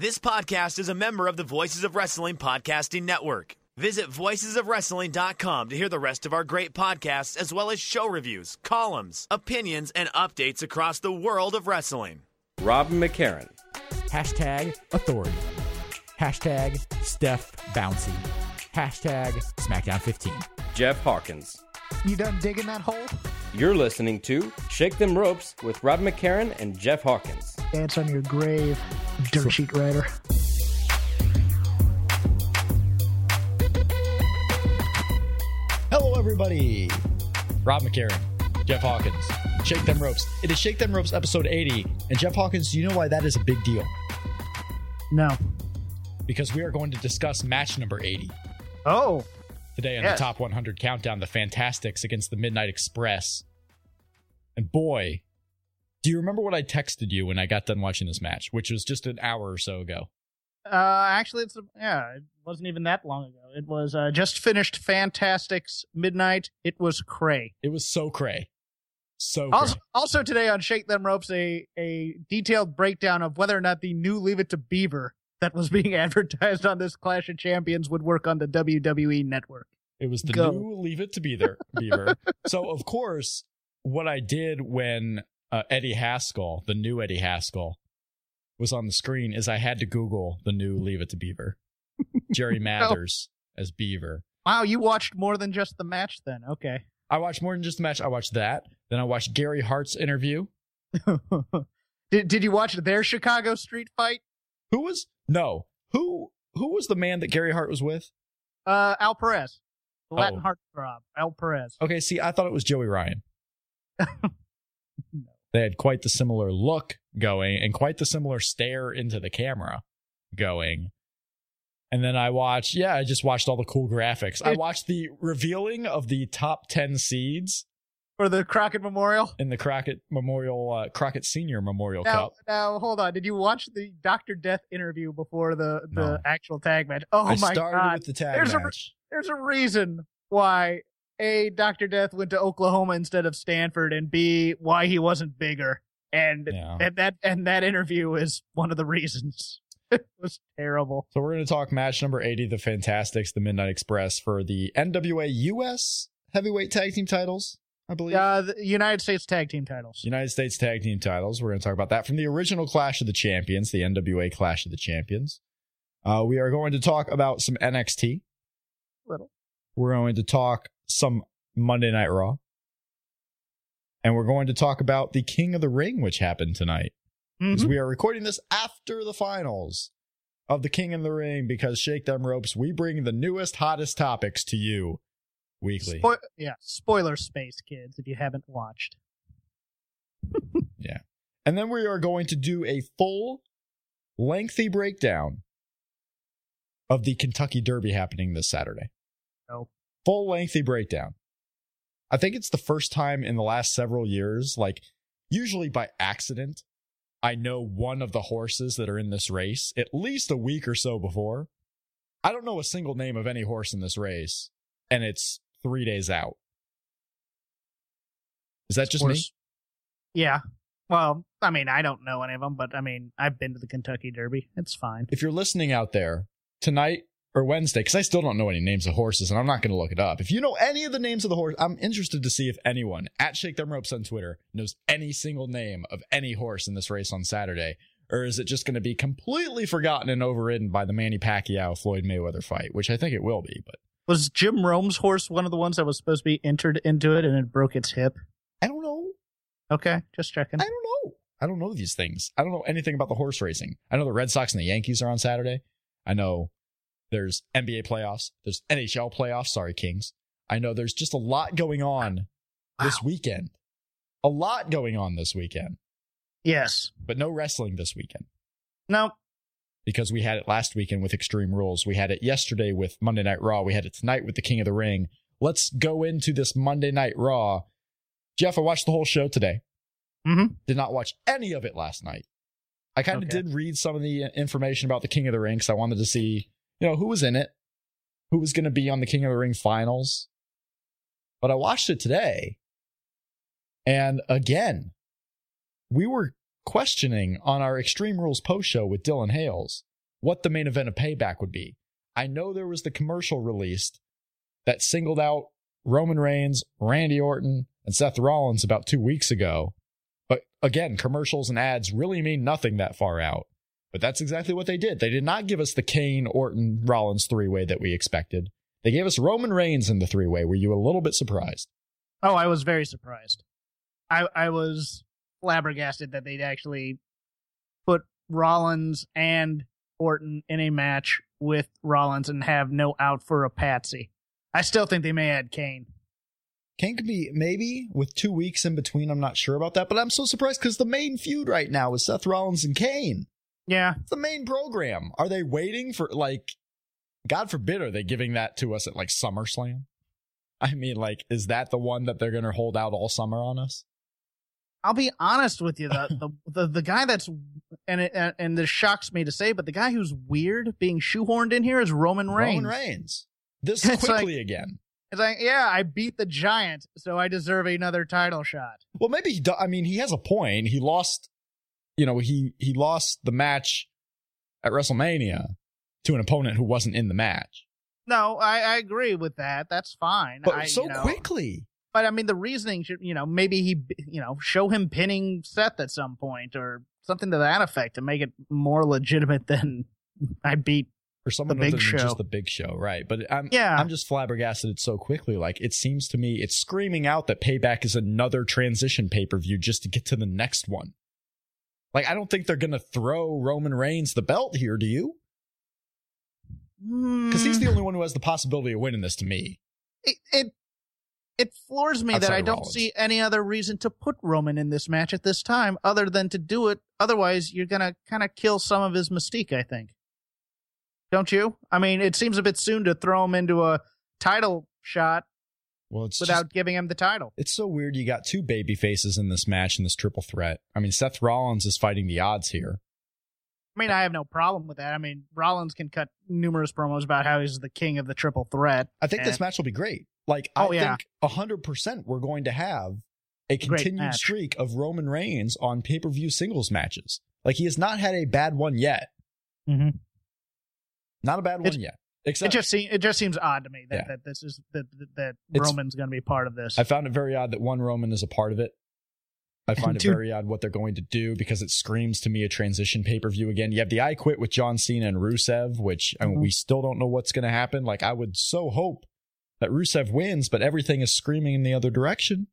This podcast is a member of the Voices of Wrestling Podcasting Network. Visit voicesofwrestling.com to hear the rest of our great podcasts, as well as show reviews, columns, opinions, and updates across the world of wrestling. Robin McCarran. Hashtag authority. Hashtag Steph Bouncy. Hashtag SmackDown 15. Jeff Hawkins. You done digging that hole? You're listening to Shake Them Ropes with Rob McCarran and Jeff Hawkins. Dance on your grave, dirt sheet writer. Hello, everybody. Rob McCarran, Jeff Hawkins. Shake Them Ropes. It is Shake Them Ropes episode 80. And Jeff Hawkins, do you know why that is a big deal? No. Because we are going to discuss match number 80 Oh, today on Yes. the Top 100 Countdown, the Fantastics against the Midnight Express. And boy, do you remember what I texted you when I got done watching this match, which was just an hour or so ago? uh, actually, it's a, yeah, it wasn't even that long ago. It was uh, just finished Fantastics Midnight. It was cray. It was so cray. So cray. Also, also today on Shake Them Ropes, a a detailed breakdown of whether or not the new Leave It to Beaver that was being advertised on this Clash of Champions would work on the WWE network. It was the Go. new Leave It to Beaver. Beaver. so of course, what I did when uh, Eddie Haskell, the new Eddie Haskell, was on the screen is I had to Google the new Leave It to Beaver. Jerry Mathers as Beaver. Wow, you watched more than just the match then. Okay. I watched more than just the match. I watched that. Then I watched Gary Hart's interview. did did you watch their Chicago street fight? Who was no who who was the man that Gary Hart was with? Uh, Al Perez, the Latin Oh. heartthrob, Al Perez. Okay, see, I thought it was Joey Ryan. They had quite the similar look going and quite the similar stare into the camera going. And then I watched, yeah, I just watched all the cool graphics. I watched the revealing of the top 10 seeds For the Crockett Memorial. in the Crockett Memorial, uh, Crockett Senior Memorial Now, Cup. now, hold on. Did you watch the Doctor Death interview before the the No. actual tag match? Oh I my started god! with the tag There's a- There's a reason why a Doctor Death went to Oklahoma instead of Stanford, and b why he wasn't bigger. And Yeah. and that and that interview is one of the reasons. it was terrible. So we're going to talk match number 80, the Fantastics, the Midnight Express for the NWA US heavyweight tag team titles, I believe. Uh, the United States Tag Team titles. United States Tag Team titles. We're going to talk about that from the original Clash of the Champions, the NWA Clash of the Champions. Uh, we are going to talk about some NXT. Little. We're going to talk some Monday Night Raw. And we're going to talk about the King of the Ring, which happened tonight. Because Mhm. we are recording this after the finals of the King of the Ring because Shake Them Ropes, we bring the newest, hottest topics to you weekly. Spo- yeah, spoiler space, kids, if you haven't watched. Yeah. And then we are going to do a full, lengthy breakdown of the Kentucky Derby happening this Saturday. Oh. Full, lengthy breakdown. I think it's the first time in the last several years, like, usually by accident, I know one of the horses that are in this race at least a week or so before. I don't know a single name of any horse in this race, and it's three days out. Is that just me? Yeah. Well, I mean, I don't know any of them, but I mean, I've been to the Kentucky Derby. It's fine. if you're listening out there tonight or Wednesday, because I still don't know any names of horses and I'm not going to look it up. If you know any of the names of the horse, I'm interested to see if anyone at Shake Them Ropes on Twitter knows any single name of any horse in this race on Saturday. Or is it just going to be completely forgotten and overridden by the Manny Pacquiao Floyd Mayweather fight, which I think it will be, but Was Jim Rome's horse one of the ones that was supposed to be entered into it and it broke its hip? I don't know. Okay, just checking. I don't know. I don't know these things. I don't know anything about the horse racing. I know the Red Sox and the Yankees are on Saturday. I know there's NBA playoffs. There's NHL playoffs. Sorry, Kings. I know there's just a lot going on this weekend. A lot going on this weekend, Yes. but no wrestling this weekend. No. Because we had it last weekend with Extreme Rules. We had it yesterday with Monday Night Raw. We had it tonight with the King of the Ring. Let's go into this Monday Night Raw. Jeff, I watched the whole show today. Mm-hmm. Did not watch any of it last night. I kind of Okay. did read some of the information about the King of the Ring because I wanted to see, you know, who was in it, who was going to be on the King of the Ring finals. But I watched it today. And again, we were questioning on our Extreme Rules post show with Dylan Hales what the main event of Payback would be. I know there was the commercial released that singled out Roman Reigns, Randy Orton, and Seth Rollins about two weeks ago. But again, commercials and ads really mean nothing that far out. But that's exactly what they did. They did not give us the Kane, Orton, Rollins three way that we expected. They gave us Roman Reigns in the three way. Were you a little bit surprised? Oh, I was very surprised. I I was flabbergasted that they'd actually put Rollins and Orton in a match with Rollins and have no out for a patsy. I still think they may add Kane. Kane could be maybe with two weeks in between. I'm not sure about that, but I'm so surprised because the main feud right now is Seth Rollins and Kane. Yeah, It's the main program. Are they waiting for like? God forbid, are they giving that to us at like SummerSlam? I mean, like, is that the one that they're going to hold out all summer on us? I'll be honest with you. The the the, the guy that's and it, and, this shocks me to say, but the guy who's weird being shoehorned in here is Roman Reigns. Roman Reigns. This It's quickly again. It's like, yeah, I beat the giant, so I deserve another title shot. Well, maybe he. Do, I mean, he has a point. He lost. You know, he he lost the match at WrestleMania to an opponent who wasn't in the match, No, I, I agree with that. That's fine. but I, so you know, quickly. But I mean, the reasoning should, you know, maybe he, you know, show him pinning Seth at some point or something to that effect to make it more legitimate than I beat. or someone The Big Show. just the big show, right? But I'm Yeah. I'm just flabbergasted so quickly. Like it seems to me, it's screaming out that Payback is another transition pay per view just to get to the next one. Like I don't think they're gonna throw Roman Reigns the belt here. Do you? Hmm. Because he's the only one who has the possibility of winning this to me. it, it it floors me that I don't Rollins. see any other reason to put Roman in this match at this time other than to do it. Otherwise, you're gonna kind of kill some of his mystique. I think. Don't you? I mean, it seems a bit soon to throw him into a title shot Well, it's without just, giving him the title. it's so weird. You got two baby faces in this match in this triple threat. I mean, Seth Rollins is fighting the odds here. I mean, I have no problem with that. I mean, Rollins can cut numerous promos about how he's the king of the triple threat. I think this match will be great. Like, Oh, I yeah. think hundred percent we're going to have a continued streak of Roman Reigns on pay per view singles matches. Like he has not had a bad one yet. Mm-hmm. Not a bad It's- one yet. It Except just seems it just seems odd to me that, Yeah. that this is that that, It's- Roman's going to be part of this. I found it very odd that one Roman is a part of it. I find it very odd what they're going to do because it screams to me a transition pay per view again. You have the I Quit with John Cena and Rusev, which I mean, Mhm. we still don't know what's going to happen. Like I would so hope that Rusev wins, but everything is screaming in the other direction.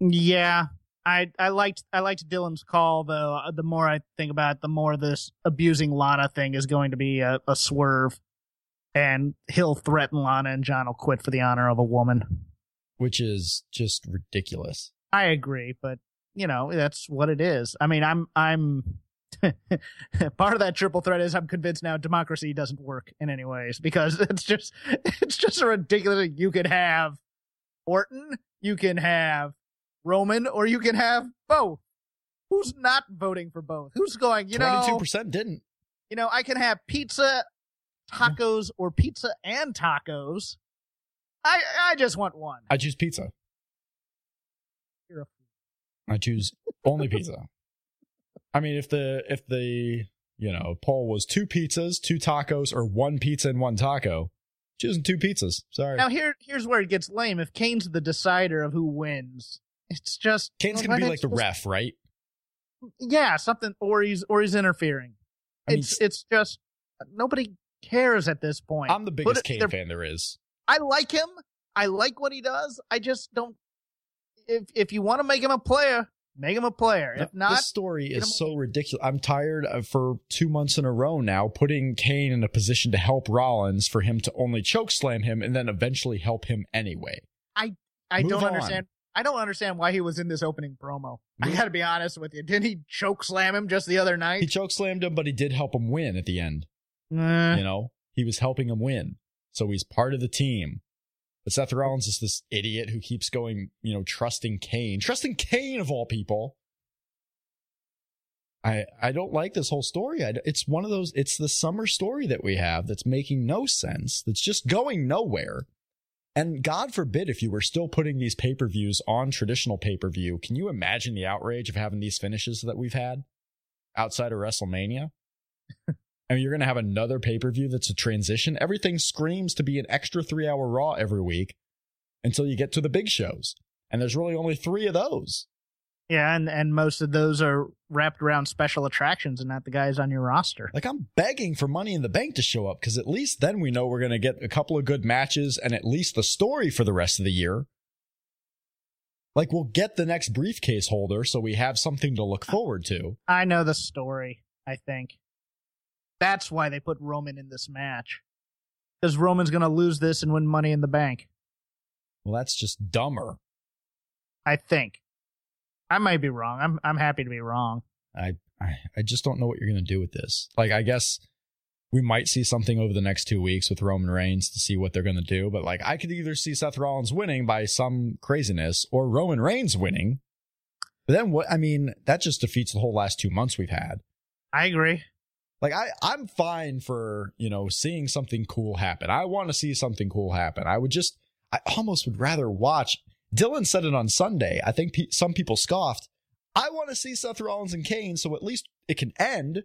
Yeah, I I liked I liked Dylan's call though. Uh, the more I think about it, the more this abusing Lana thing is going to be a, a swerve, and he'll threaten Lana, and John will quit for the honor of a woman. which is just ridiculous. I agree, but you know that's what it is. I mean, I'm I'm part of that triple threat is I'm convinced now democracy doesn't work in any ways because it's just it's just a ridiculous. You could have Orton, you can have Roman, or you can have both. Who's not voting for both? Who's going? You Twenty-two know, percent didn't. you know, I can have pizza, tacos, or pizza and tacos. I I just want one. I choose pizza. I choose only pizza. I mean, if the if the you know poll was two pizzas, two tacos, or one pizza and one taco, choosing two pizzas. Sorry, Now here here's where it gets lame. If Kane's the decider of who wins, it's just Kane's well, gonna be like the just- ref, right? Yeah, something or he's or he's interfering. I mean, it's it's just nobody cares at this point. I'm the biggest it- Kane fan there is. I like him. I like what he does. I just don't. If if you want to make him a player, make him a player. If not, this story is so ridiculous. I'm tired of for two months in a row now putting Kane in a position to help Rollins for him to only choke slam him and then eventually help him anyway. I move don't on. understand. I don't understand why he was in this opening promo. I got to be honest with you. Didn't he choke slam him just the other night? He choke slammed him, but he did help him win at the end. Eh, You know, he was helping him win. So he's part of the team. But Seth Rollins is this idiot who keeps going, you know, trusting Kane, trusting Kane of all people. I I don't like this whole story. I, it's one of those. It's the summer story that we have that's making no sense. That's just going nowhere. And God forbid if you were still putting these pay per views on traditional pay per view. Can you imagine the outrage of having these finishes that we've had outside of WrestleMania? I mean, you're going to have another pay per view that's a transition. Everything screams to be an extra three hour Raw every week until you get to the big shows. And there's really only three of those. yeah, and and most of those are wrapped around special attractions and not the guys on your roster. Like, I'm begging for Money in the Bank to show up because at least then we know we're going to get a couple of good matches and at least the story for the rest of the year. Like, we'll get the next briefcase holder so we have something to look forward to. I know the story. I think that's why they put Roman in this match because Roman's going to lose this and win Money in the Bank. Well, that's just dumber. I think. I might be wrong. I'm I'm happy to be wrong. I, I just don't know what you're going to do with this. Like, I guess we might see something over the next two weeks with Roman Reigns to see what they're going to do. But like, I could either see Seth Rollins winning by some craziness or Roman Reigns winning. But then what? I mean, that just defeats the whole last two months we've had. I agree. Like, I I'm fine for you know seeing something cool happen. I want to see something cool happen. I would just, I almost would rather watch. Dylan said it on Sunday. I think pe- some people scoffed. I want to see Seth Rollins and Kane, so at least it can end,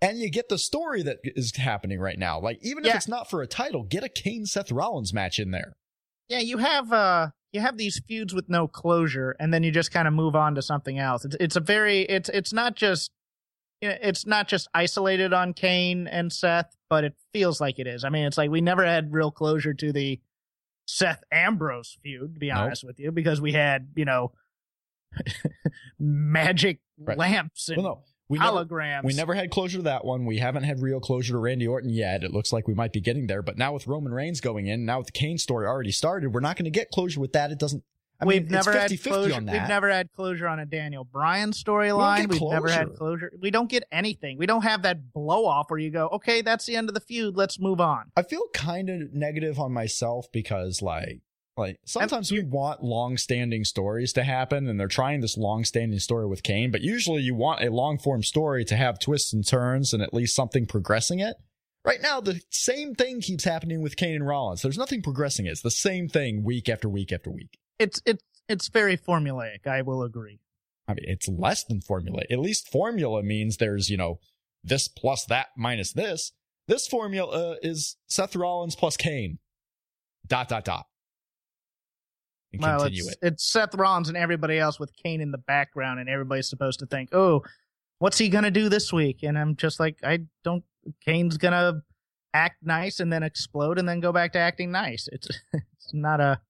and you get the story that is happening right now. Like even if it's not for a title, get a Kane Seth Rollins match in there. Yeah, you have uh you have these feuds with no closure, and then you just kind of move on to something else. It's it's a very it's it's not just it's not just isolated on Kane and Seth, but it feels like it is. I mean, it's like we never had real closure to the Seth Ambrose feud, to be Nope. honest with you, because we had you know magic Right. lamps and Well, no, we never, holograms. we never had closure to that one. We haven't had real closure to Randy Orton yet. It looks like we might be getting there, but now with Roman Reigns going in, now with the Kane story already started, we're not going to get closure with that. It doesn't. I we've never it's had closure. We've never had closure on a Daniel Bryan storyline. don't We've never had closure. closure. We don't get anything. We don't have that blow off where you go, okay, that's the end of the feud. Let's move on. I feel kind of negative on myself because like like sometimes we want long-standing stories to happen and they're trying this long-standing story with Kane, but usually you want a long-form story to have twists and turns and at least something progressing it. Right now the same thing keeps happening with Kane and Rollins. There's nothing progressing it. It's the same thing week after week after week. It's it's it's very formulaic. I will agree. I mean, it's less than formula. At least formula means there's, you know, this plus that minus this. This formula is Seth Rollins plus Kane. Dot, dot, dot. And well, continue it's, it. it's Seth Rollins and everybody else with Kane in the background, and everybody's supposed to think, oh, what's he gonna do this week? And I'm just like, I don't. Kane's gonna act nice and then explode and then go back to acting nice. It's it's not a,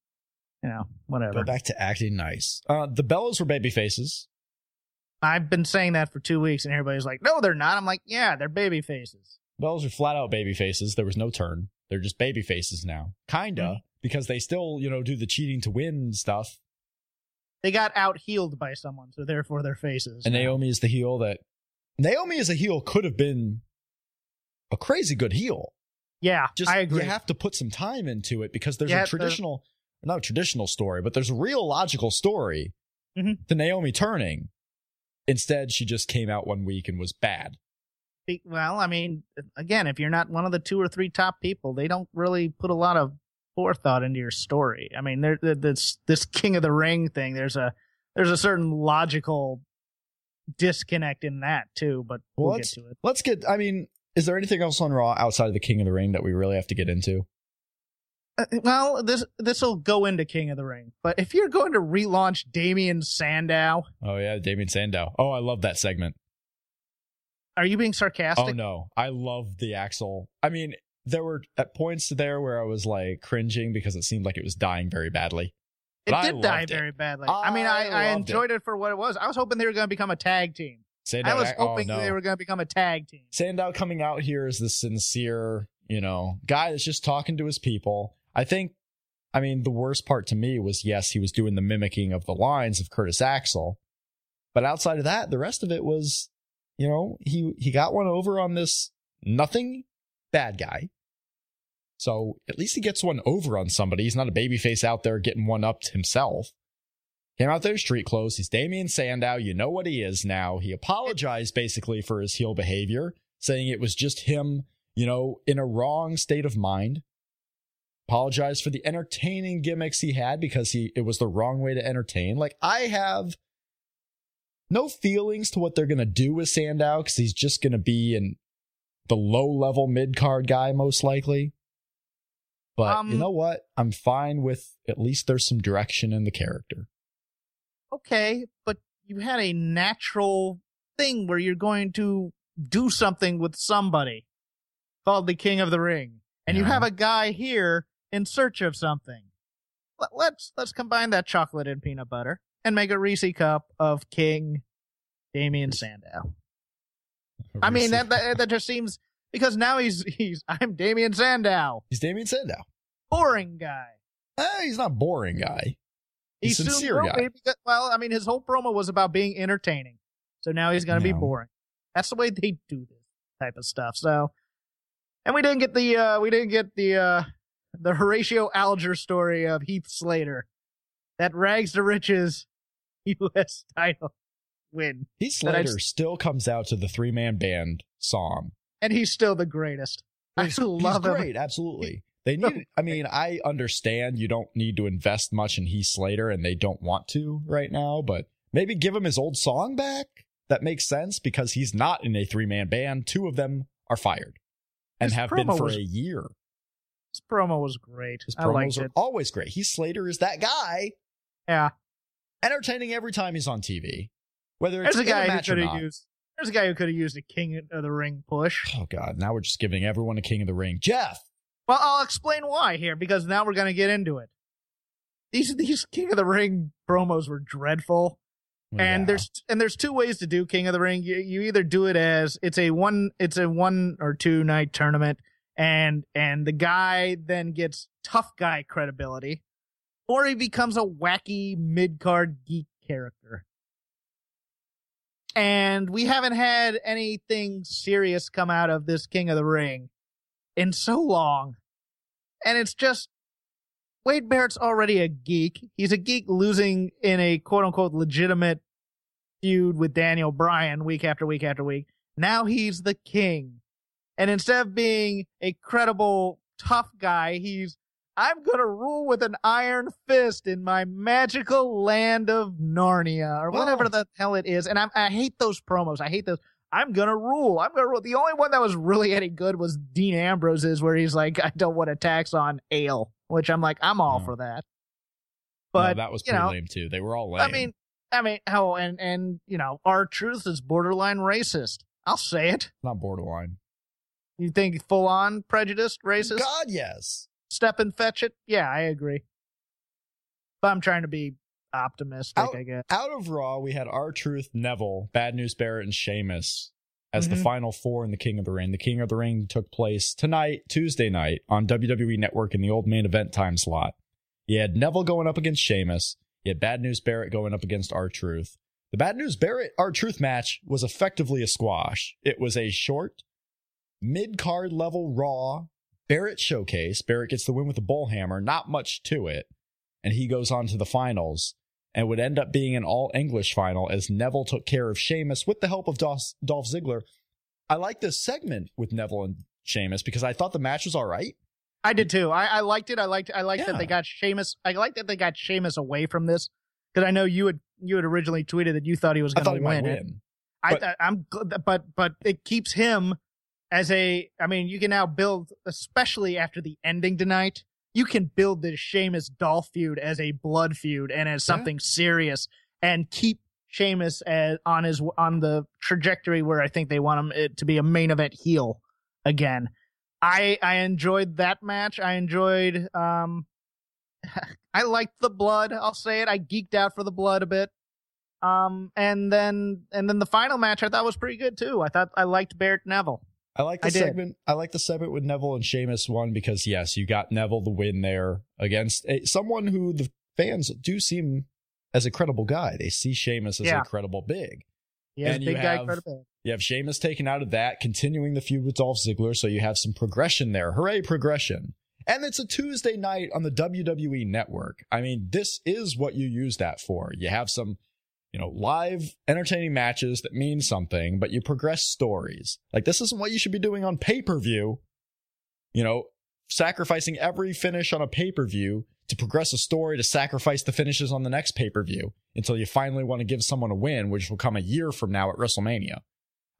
you know, whatever. Go back to acting nice. Uh, the Bellas were baby faces. I've been saying that for two weeks, and everybody's like, "No, they're not." I'm like, "Yeah, they're baby faces." Bellas are flat out baby faces. There was no turn. They're just baby faces now. Kinda. Mhm. Because they still, you know, do the cheating to win stuff. They got out healed by someone, so therefore they're faces. And. Naomi is the heel that Naomi as a heel could have been a crazy good heel. yeah, just I agree. you have to put some time into it because there's Yeah, a traditional not a traditional story but there's a real logical story Mhm. to naomi turning instead she just came out one week and was bad well, I mean, again, if you're not one of the two or three top people, they don't really put a lot of forethought into your story. I mean, there, this this King of the Ring thing. There's a there's a certain logical disconnect in that too, but we'll Well, get to it. let's get i mean is there anything else on raw outside of the king of the ring that we really have to get into Uh, well, this this will go into King of the Ring, but if you're going to relaunch Damien Sandow, oh yeah damien sandow oh i love that segment are you being sarcastic? oh no i love the axel i mean there were at points there where i was like cringing because it seemed like it was dying very badly It But I did die it. very badly. I, mean, I, I I enjoyed it. for what it was. I was hoping they were going to become a tag team. sandow, I was oh, hoping no. they were going to become a tag team. Sandow coming out here is the sincere, you know, guy that's just talking to his people. I think, I mean, the worst part to me was yes, he was doing the mimicking of the lines of Curtis Axel, but outside of that, the rest of it was, you know, he he got one over on this nothing bad guy. So at least he gets one over on somebody. He's not a babyface out there getting one up himself. Came out there street clothes. He's Damien Sandow. You know what he is now. He apologized basically for his heel behavior, saying it was just him, you know, in a wrong state of mind. Apologized for the entertaining gimmicks he had because he it was the wrong way to entertain. Like I have no feelings to what they're gonna do with Sandow because he's just gonna be in the low level mid card guy most likely. But Um, you know what? I'm fine with at least there's some direction in the character. okay, but you had a natural thing where you're going to do something with somebody called the King of the Ring, and you have a guy here in search of something. Let- Let's let's combine that chocolate and peanut butter and make a Reese cup of King Damien Sandow. I mean that, that that just seems because now he's he's I'm Damien Sandow, he's Damien Sandow. boring guy. Eh, he's not boring guy. He's soon sincere guy. because- well, I mean, his whole promo was about being entertaining. So now he's going to be boring. That's the way they do this type of stuff. So, and we didn't get the uh we didn't get the uh the Horatio Alger story of Heath Slater, that rags to riches U.S. title win, Heath Slater still comes out to the three man band song. and he's still the greatest. I He's, love he's him. great, absolutely. They need. I mean, I understand you don't need to invest much in Heath Slater, and they don't want to right now. But maybe give him his old song back. That makes sense because he's not in a three man band. Two of them are fired, and His have been for was- a year. His promo was great. His I liked promos are it. always great. Heath Slater is that guy, Yeah, entertaining every time he's on TV, whether it's there's a in a guy who or could have used. There's a guy who could have used a King of the Ring push. Oh God! Now we're just giving everyone a King of the Ring. Jeff, Well, I'll explain why here because now we're going to get into it. These these King of the Ring promos were dreadful, and Yeah. there's and there's two ways to do King of the Ring. You, you either do it as it's a one it's a one or two night tournament, and and the guy then gets tough guy credibility, or he becomes a wacky mid card geek character. And we haven't had anything serious come out of this King of the Ring in so long. And it's just Wade Barrett's already a geek. He's a geek losing in a quote unquote legitimate feud with Daniel Bryan week after week after week. Now he's the king. And instead of being a credible tough guy, he's I'm gonna rule with an iron fist in my magical land of Narnia or whatever the hell it is. And I'm, I hate those promos. I hate those. I'm gonna rule. I'm gonna rule. The only one that was really any good was Dean Ambrose's, where he's like, I don't want a tax on ale, which I'm like, I'm all Hmm. for that. No, But that was you pretty know, lame too. They were all lame. I mean, I mean, oh, and and you know, R-Truth is borderline racist. I'll say it. not borderline. You think full on prejudiced, racist? God, yes. Step and fetch it. Yeah, I agree. But I'm trying to be optimistic. Out- I guess. Out of Raw, we had R-Truth, Neville, Bad News Barrett, and Sheamus as the Mhm. final four in the King of the Ring. The King of the Ring took place tonight, Tuesday night, on WWE Network in the old main event time slot. You had Neville going up against Sheamus. You had Bad News Barrett going up against R-Truth. The Bad News Barrett R-Truth match was effectively a squash. It was a short, mid card level Raw Barrett showcase. Barrett gets the win with the bull hammer. Not much to it, and he goes on to the finals and would end up being an all English final as Neville took care of Sheamus with the help of Dolph, Dolph Ziggler. I like this segment with Neville and Sheamus because I thought the match was all right. I did too. I, I liked it. I liked. I liked that they got Sheamus. I liked that they got Sheamus away from this because I know you had you had originally tweeted that you thought he was going to win. win. I But- I'm but but it keeps him as a. I mean, you can now build, especially after the ending tonight. You can build this Sheamus Dolph feud as a blood feud and as Yeah. something serious, and keep Sheamus as on his on the trajectory where I think they want him it to be a main event heel again. I I enjoyed that match. I enjoyed um I liked the blood, I'll say it. I geeked out for the blood a bit. Um and then and then the final match I thought was pretty good too. I thought I liked Barrett Neville. I like the I segment. I like the segment with Neville and Sheamus one because yes, you got Neville the win there against a, someone who the fans do seem as a credible guy. They see Sheamus as Yeah. a credible big. Yeah, And big guy have- credibility. You have Sheamus taken out of that, continuing the feud with Dolph Ziggler, so you have some progression there. Hooray, progression. And it's a Tuesday night on the WWE network. I mean, this is what you use that for. You have some, you know, live entertaining matches that mean something, but you progress stories. Like this isn't what you should be doing on pay-per-view. You know, sacrificing every finish on a pay-per-view to progress a story to sacrifice the finishes on the next pay-per-view until you finally want to give someone a win, which will come a year from now at WrestleMania.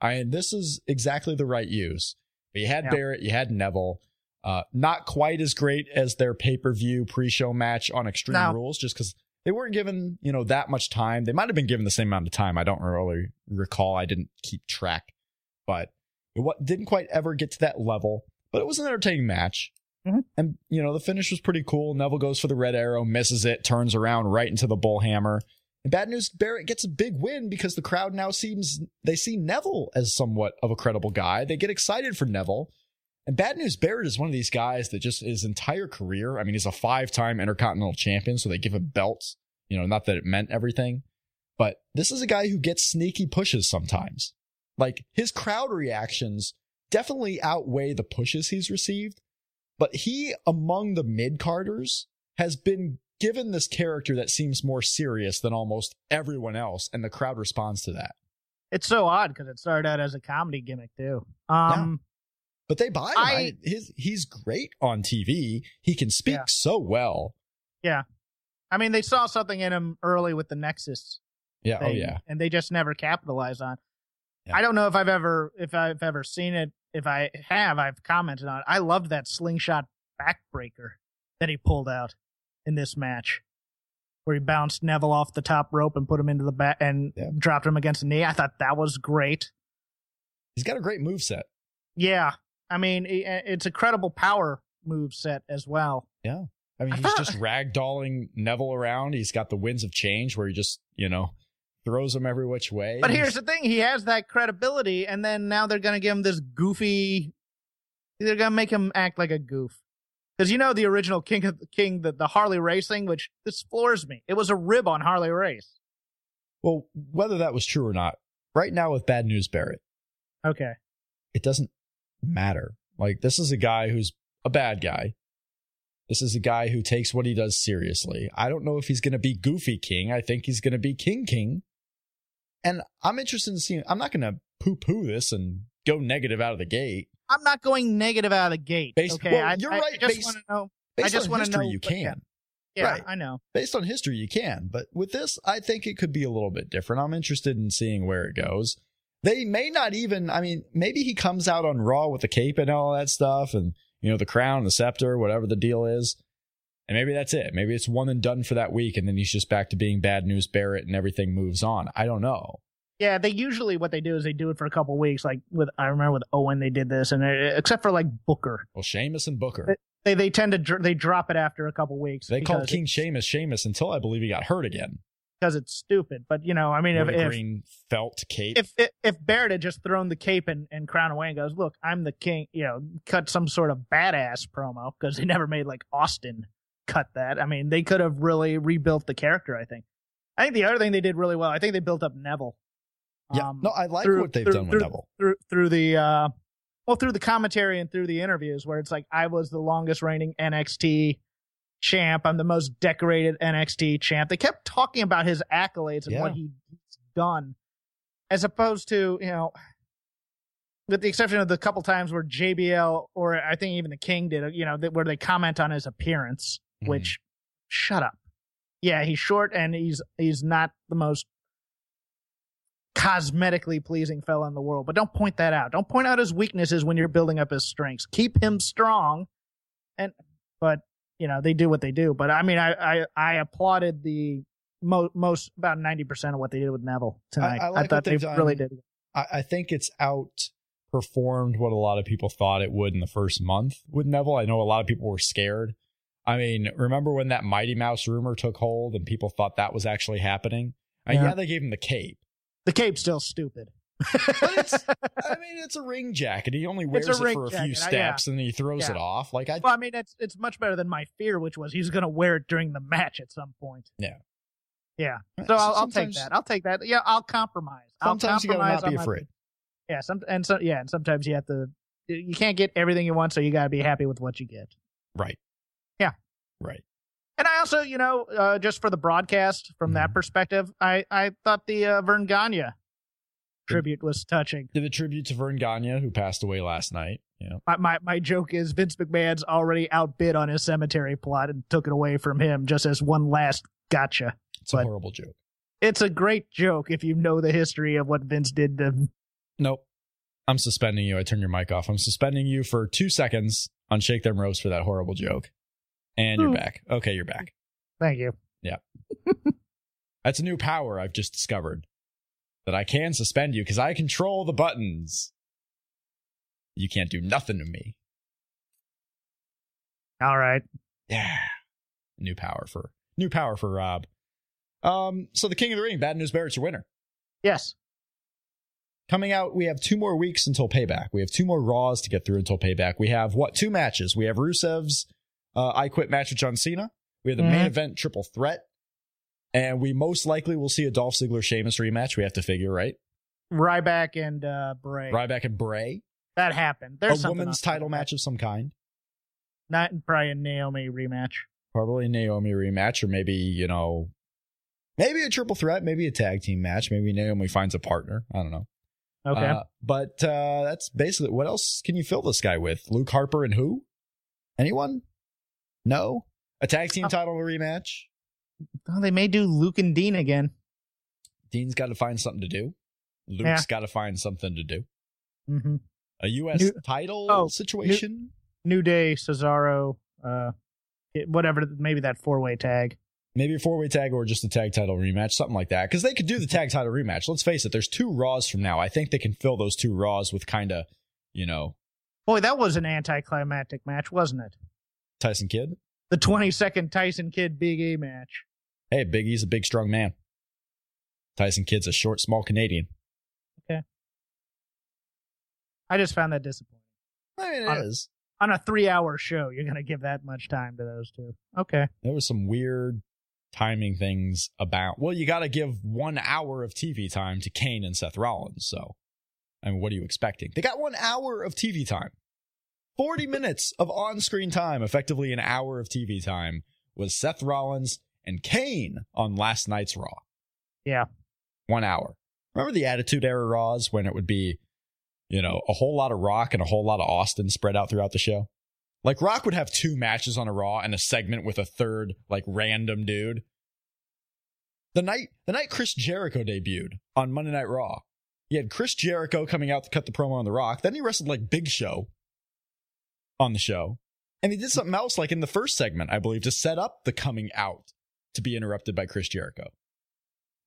I mean, this is exactly the right use. But you had Yeah. Barrett, you had Neville. Uh, not quite as great as their pay-per-view pre-show match on Extreme No. Rules, just because they weren't given, you know, that much time. They might have been given the same amount of time. I don't really recall. I didn't keep track, but it didn't quite ever get to that level. But it was an entertaining match. Mhm. And, you know, the finish was pretty cool. Neville goes for the red arrow, misses it, turns around right into the bullhammer. And bad news, Barrett gets a big win because the crowd now seems they see Neville as somewhat of a credible guy. They get excited for Neville. And bad news, Barrett is one of these guys that just his entire career. I mean, he's a five-time Intercontinental Champion, so they give him belts. You know, not that it meant everything, but this is a guy who gets sneaky pushes sometimes. Like his crowd reactions definitely outweigh the pushes he's received. But he, among the mid carders, has been given this character that seems more serious than almost everyone else, and the crowd responds to that. It's so odd because it started out as a comedy gimmick too. Um, But they buy him. I- I, his, he's great on TV. He can speak Yeah. so well. Yeah, I mean, they saw something in him early with the Nexus Yeah. Oh yeah. and they just never capitalized on. Yeah. I don't know if I've ever if I've ever seen it. If I have, I've commented on it. I loved that slingshot backbreaker that he pulled out in this match, where he bounced Neville off the top rope and put him into the back and Yeah. dropped him against the knee. I thought that was great. He's got a great move set. Yeah, I mean, it's a credible power move set as well. Yeah. I mean, he's thought- just ragdolling Neville around. He's got the winds of change where he just, you know, throws him every which way. But here's the thing: he has that credibility, and then now they're gonna give him this goofy. They're gonna make him act like a goof, because you know the original King of King, the, the Harley racing, which this floors me. It was a rib on Harley Race. well, whether that was true or not, right now with Bad News Barrett, Okay, it doesn't matter. Like, this is a guy who's a bad guy. This is a guy who takes what he does seriously. I don't know if he's going to be Goofy King. I think he's going to be King King. And I'm interested in seeing, I'm not going to poo poo this and go negative out of the gate. I'm not going negative out of the gate. Based- okay, well, I, you're I right, just based- want to know. Based I just on wanna history, know you what- can. Yeah, Right. I know. based on history, you can. But with this, I think it could be a little bit different. I'm interested in seeing where it goes. They may not even, I mean, maybe he comes out on Raw with the cape and all that stuff and, you know, the crown, the scepter, whatever the deal is. And maybe that's it. Maybe it's one and done for that week. And then he's just back to being bad news Barrett and everything moves on. I don't know. Yeah, they usually what they do is they do it for a couple weeks. Like with I remember with Owen they did this, and uh, except for like Booker, Well, Sheamus and Booker. they they tend to dr- they drop it after a couple weeks. They called King Sheamus Sheamus until I believe he got hurt again. Because it's stupid. But you know, I mean, if if, green felt cape. if if if Barrett had just thrown the cape and, and crown away and goes, "Look, I'm the king," you know, cut some sort of badass promo because they never made like Austin cut that. I mean, they could have really rebuilt the character. I think. I think the other thing they did really well. I think they built up Neville. yeah. Um, no, I like through- what they've through- done with through- Neville. through through the uh, well through the commentary and through the interviews where it's like I was the longest reigning NXT champ. I'm the most decorated NXT champ. They kept talking about his accolades and Yeah. what he's done, as opposed to you know, with the exception of the couple times where JBL or I think even the King did, you know, where they comment on his appearance, Mhm. which shut up. Yeah, he's short and he's he's not the most cosmetically pleasing fella in the world, but don't point that out. Don't point out his weaknesses when you're building up his strengths. Keep him strong. And but you know, they do what they do. But I mean I I, I applauded the mo- most about 90% of what they did with Neville tonight. I like what thought they done. really did. I, I think it's outperformed what a lot of people thought it would in the first month with Neville. I know a lot of people were scared. I mean, remember when that Mighty Mouse rumor took hold and people thought that was actually happening? Yeah. yeah, they gave him the cape. The cape's still stupid. But it's, I mean, it's a ring jacket. He only wears it for a few jacket, I- steps and then he throws Yeah. it off. Like I, well, I mean, it's it's much better than my fear, which was he's going to wear it during the match at some point. Yeah. Yeah. So I'll, I'll take that. I'll take that. Yeah, I'll compromise. Sometimes you I'll gotta not be on my- afraid. Yeah. Some and so yeah, and sometimes you have to. You can't get everything you want, so you got to be happy with what you get. Right. Yeah. Right. And I also, you know, uh, just for the broadcast from that Mhm. perspective, I I thought the uh, Verne Gagne tribute was touching. Did a tribute to Verne Gagne, who passed away last night. Yeah. My, my my joke is Vince McMahon's already outbid on his cemetery plot and took it away from him just as one last gotcha. It's a horrible joke. It's a great joke if you know the history of what Vince did to. Nope. I'm suspending you. I turn your mic off. I'm suspending you for two seconds on Shake Them Ropes for that horrible joke. And you're Hmm. back. Okay, you're back. Thank you. Yeah. That's a new power I've just discovered. That I can suspend you because I control the buttons. You can't do nothing to me. All right. Yeah. New power for new power for Rob. Um, so the King of the Ring, Bad News Barrett's your winner. Yes. Coming out, we have two more weeks until payback. We have two more Raws to get through until payback. We have what two matches? We have Rusev's uh, I Quit match with John Cena. We have the main Mhm. event triple threat, and we most likely will see a Dolph Ziggler Sheamus rematch. We have to figure right. Ryback and uh, Bray. Ryback and Bray, That happened. There's a women's title match of some kind. Not probably a Naomi rematch. Probably a Naomi rematch, or maybe you know, maybe a triple threat, maybe a tag team match. Maybe Naomi finds a partner. I don't know. Okay. Uh, but uh, that's basically what else can you fill this guy with? Luke Harper and who? Anyone? No. A tag team Oh. title rematch. Oh, they may do Luke and Dean again. Dean's got to find something to do. Luke's Yeah. got to find something to do. hmm A U.S. New- title oh, situation. New Day, Cesaro, uh, it- whatever. Maybe that four way tag. Maybe a four way tag or just a tag title rematch, something like that. Because they could do the tag title rematch. Let's face it, there's two Raws from now. I think they can fill those two Raws with kind of, you know, Boy, that was an anticlimactic match, wasn't it? Tyson Kidd. The 20 second Tyson Kidd Big E match. Hey, Big E's a big, strong man. Tyson Kidd's a short, small Canadian. Okay. I just found that disappointing. I mean, On- it is. On a three hour show, you're going to give that much time to those two. Okay. There was some weird timing things about. Well, you got to give one hour of TV time to Kane and Seth Rollins. So, I mean, what are you expecting? They got one hour of TV time. 40 minutes of on screen time, effectively an hour of TV time, was Seth Rollins and Kane on last night's Raw. Yeah. One hour. Remember the Attitude Era Raws when it would be, you know, a whole lot of Rock and a whole lot of Austin spread out throughout the show? Like Rock would have two matches on a Raw and a segment with a third, like random dude. The night the night Chris Jericho debuted on Monday Night Raw, he had Chris Jericho coming out to cut the promo on the Rock. Then he wrestled like Big Show on the show. And he did something else like in the first segment, I believe, to set up the coming out to be interrupted by Chris Jericho.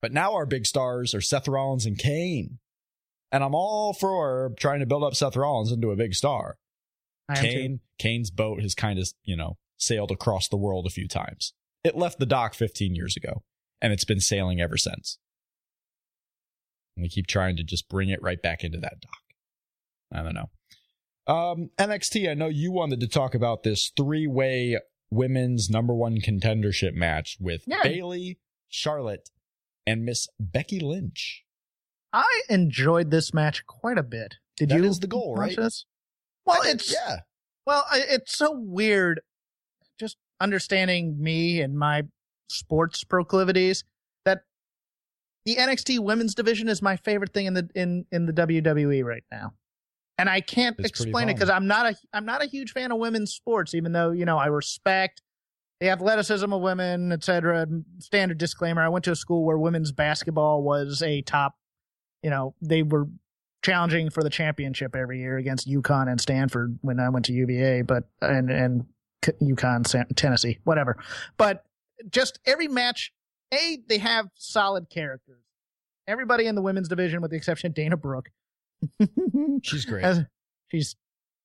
But now our big stars are Seth Rollins and Kane. And I'm all for trying to build up Seth Rollins into a big star. Too. Kane, Kane's boat has kind of, you know, sailed across the world a few times. It left the dock 15 years ago, and it's been sailing ever since. And we keep trying to just bring it right back into that dock. I don't know. Um, NXT, I know you wanted to talk about this three way women's number one contendership match with Yeah. Bayley, Charlotte, and Miss Becky Lynch. I enjoyed this match quite a bit. Did That you? is the goal, right? This? Well, I did, it's yeah. well, it's so weird. Just understanding me and my sports proclivities that the NXT women's division is my favorite thing in the in in the WWE right now. And I can't It's explain it because I'm not a I'm not a huge fan of women's sports, even though you know I respect the athleticism of women, etc. Standard disclaimer: I went to a school where women's basketball was a top. You know, they were challenging for the championship every year against UConn and Stanford when I went to UVA, but and and UConn, Tennessee, whatever. But just every match, a they have solid characters. Everybody in the women's division, with the exception of Dana Brooke, She's great. As- she's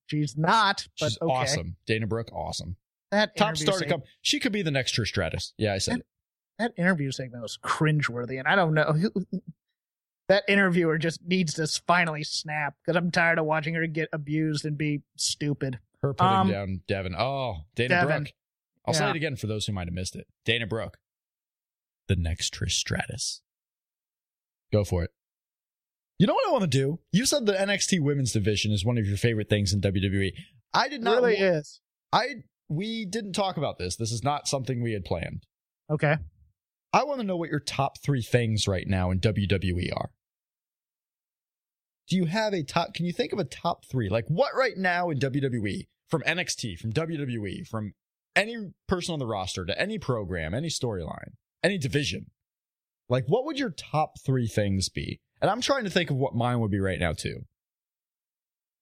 she's not, but She's okay. awesome. Dana Brooke, awesome. That Top star to come. She could be the next Trish Stratus. Yeah, I said it. That interview segment was cringeworthy, and I don't know. that interviewer just needs to finally snap because I'm tired of watching her get abused and be stupid. Her putting Um, down Devin. Oh, Dana Devin. Brooke. I'll say it again for those who might have missed it. Dana Brooke. The next Trish Stratus. Go for it. You know what I want to do? You said the NXT women's division is one of your favorite things in WWE. I did It not really wa- is. I we didn't talk about this. This is not something we had planned. Okay. I want to know what your top three things right now in WWE are. Do you have a top? Can you think of a top three? Like what right now in WWE from NXT, from WWE, from any person on the roster to any program, any storyline, any division? Like what would your top three things be? And I'm trying to think of what mine would be right now too.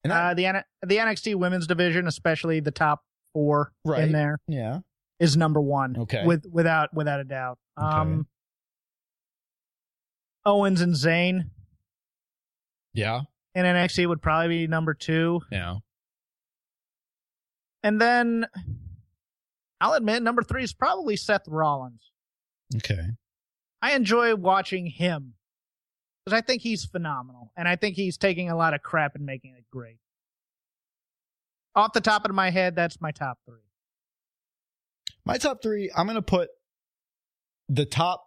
And I, Uh, the N- the NXT women's division, especially the top four Right. in there, yeah, is number one. Okay. With without without a doubt. Okay. Um, Owens and Zayn yeah, in NXT would probably be number two, yeah. and then I'll admit number three is probably Seth Rollins. Okay. I enjoy watching him because I think he's phenomenal, and I think he's taking a lot of crap and making it great. Off the top of my head, that's my top three. My top three, I'm gonna put the top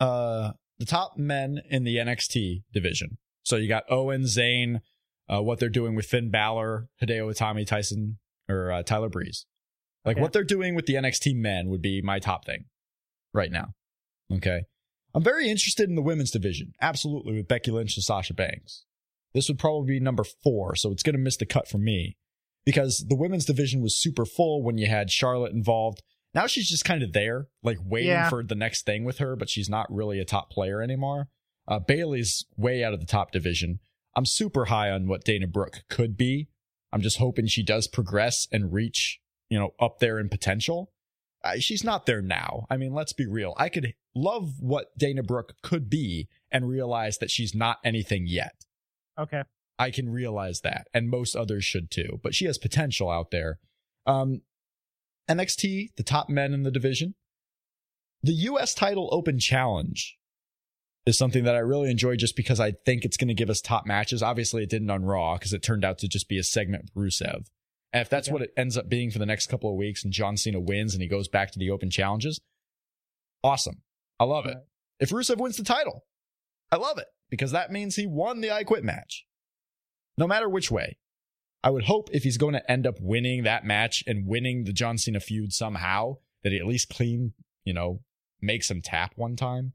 uh the top men in the NXT division. So you got Owen, Zayn, uh, what they're doing with Finn Balor, Hideo Itami, Tyson, or uh, Tyler Breeze. Like Okay. what they're doing with the NXT men would be my top thing right now. Okay. I'm very interested in the women's division. Absolutely with Becky Lynch and Sasha Banks. This would probably be number four, so it's going to miss the cut for me because the women's division was super full when you had Charlotte involved. Now she's just kind of there, like waiting Yeah. for the next thing with her, but she's not really a top player anymore. Uh, Bayley's way out of the top division. I'm super high on what Dana Brooke could be. I'm just hoping she does progress and reach, you know, up there in potential. She's not there now. I mean, let's be real. I could love what Dana Brooke could be and realize that she's not anything yet. Okay. I can realize that, and most others should too. But she has potential out there. Um, NXT, the top men in the division, the U.S. title open challenge is something that I really enjoy just because I think it's going to give us top matches. Obviously, it didn't on Raw because it turned out to just be a segment with Rusev. And if that's Okay. what it ends up being for the next couple of weeks and John Cena wins and he goes back to the open challenges, awesome. I love it. Right. If Rusev wins the title, I love it because that means he won the I Quit match. No matter which way. I would hope if he's going to end up winning that match and winning the John Cena feud somehow, that he at least clean, you know, makes him tap one time.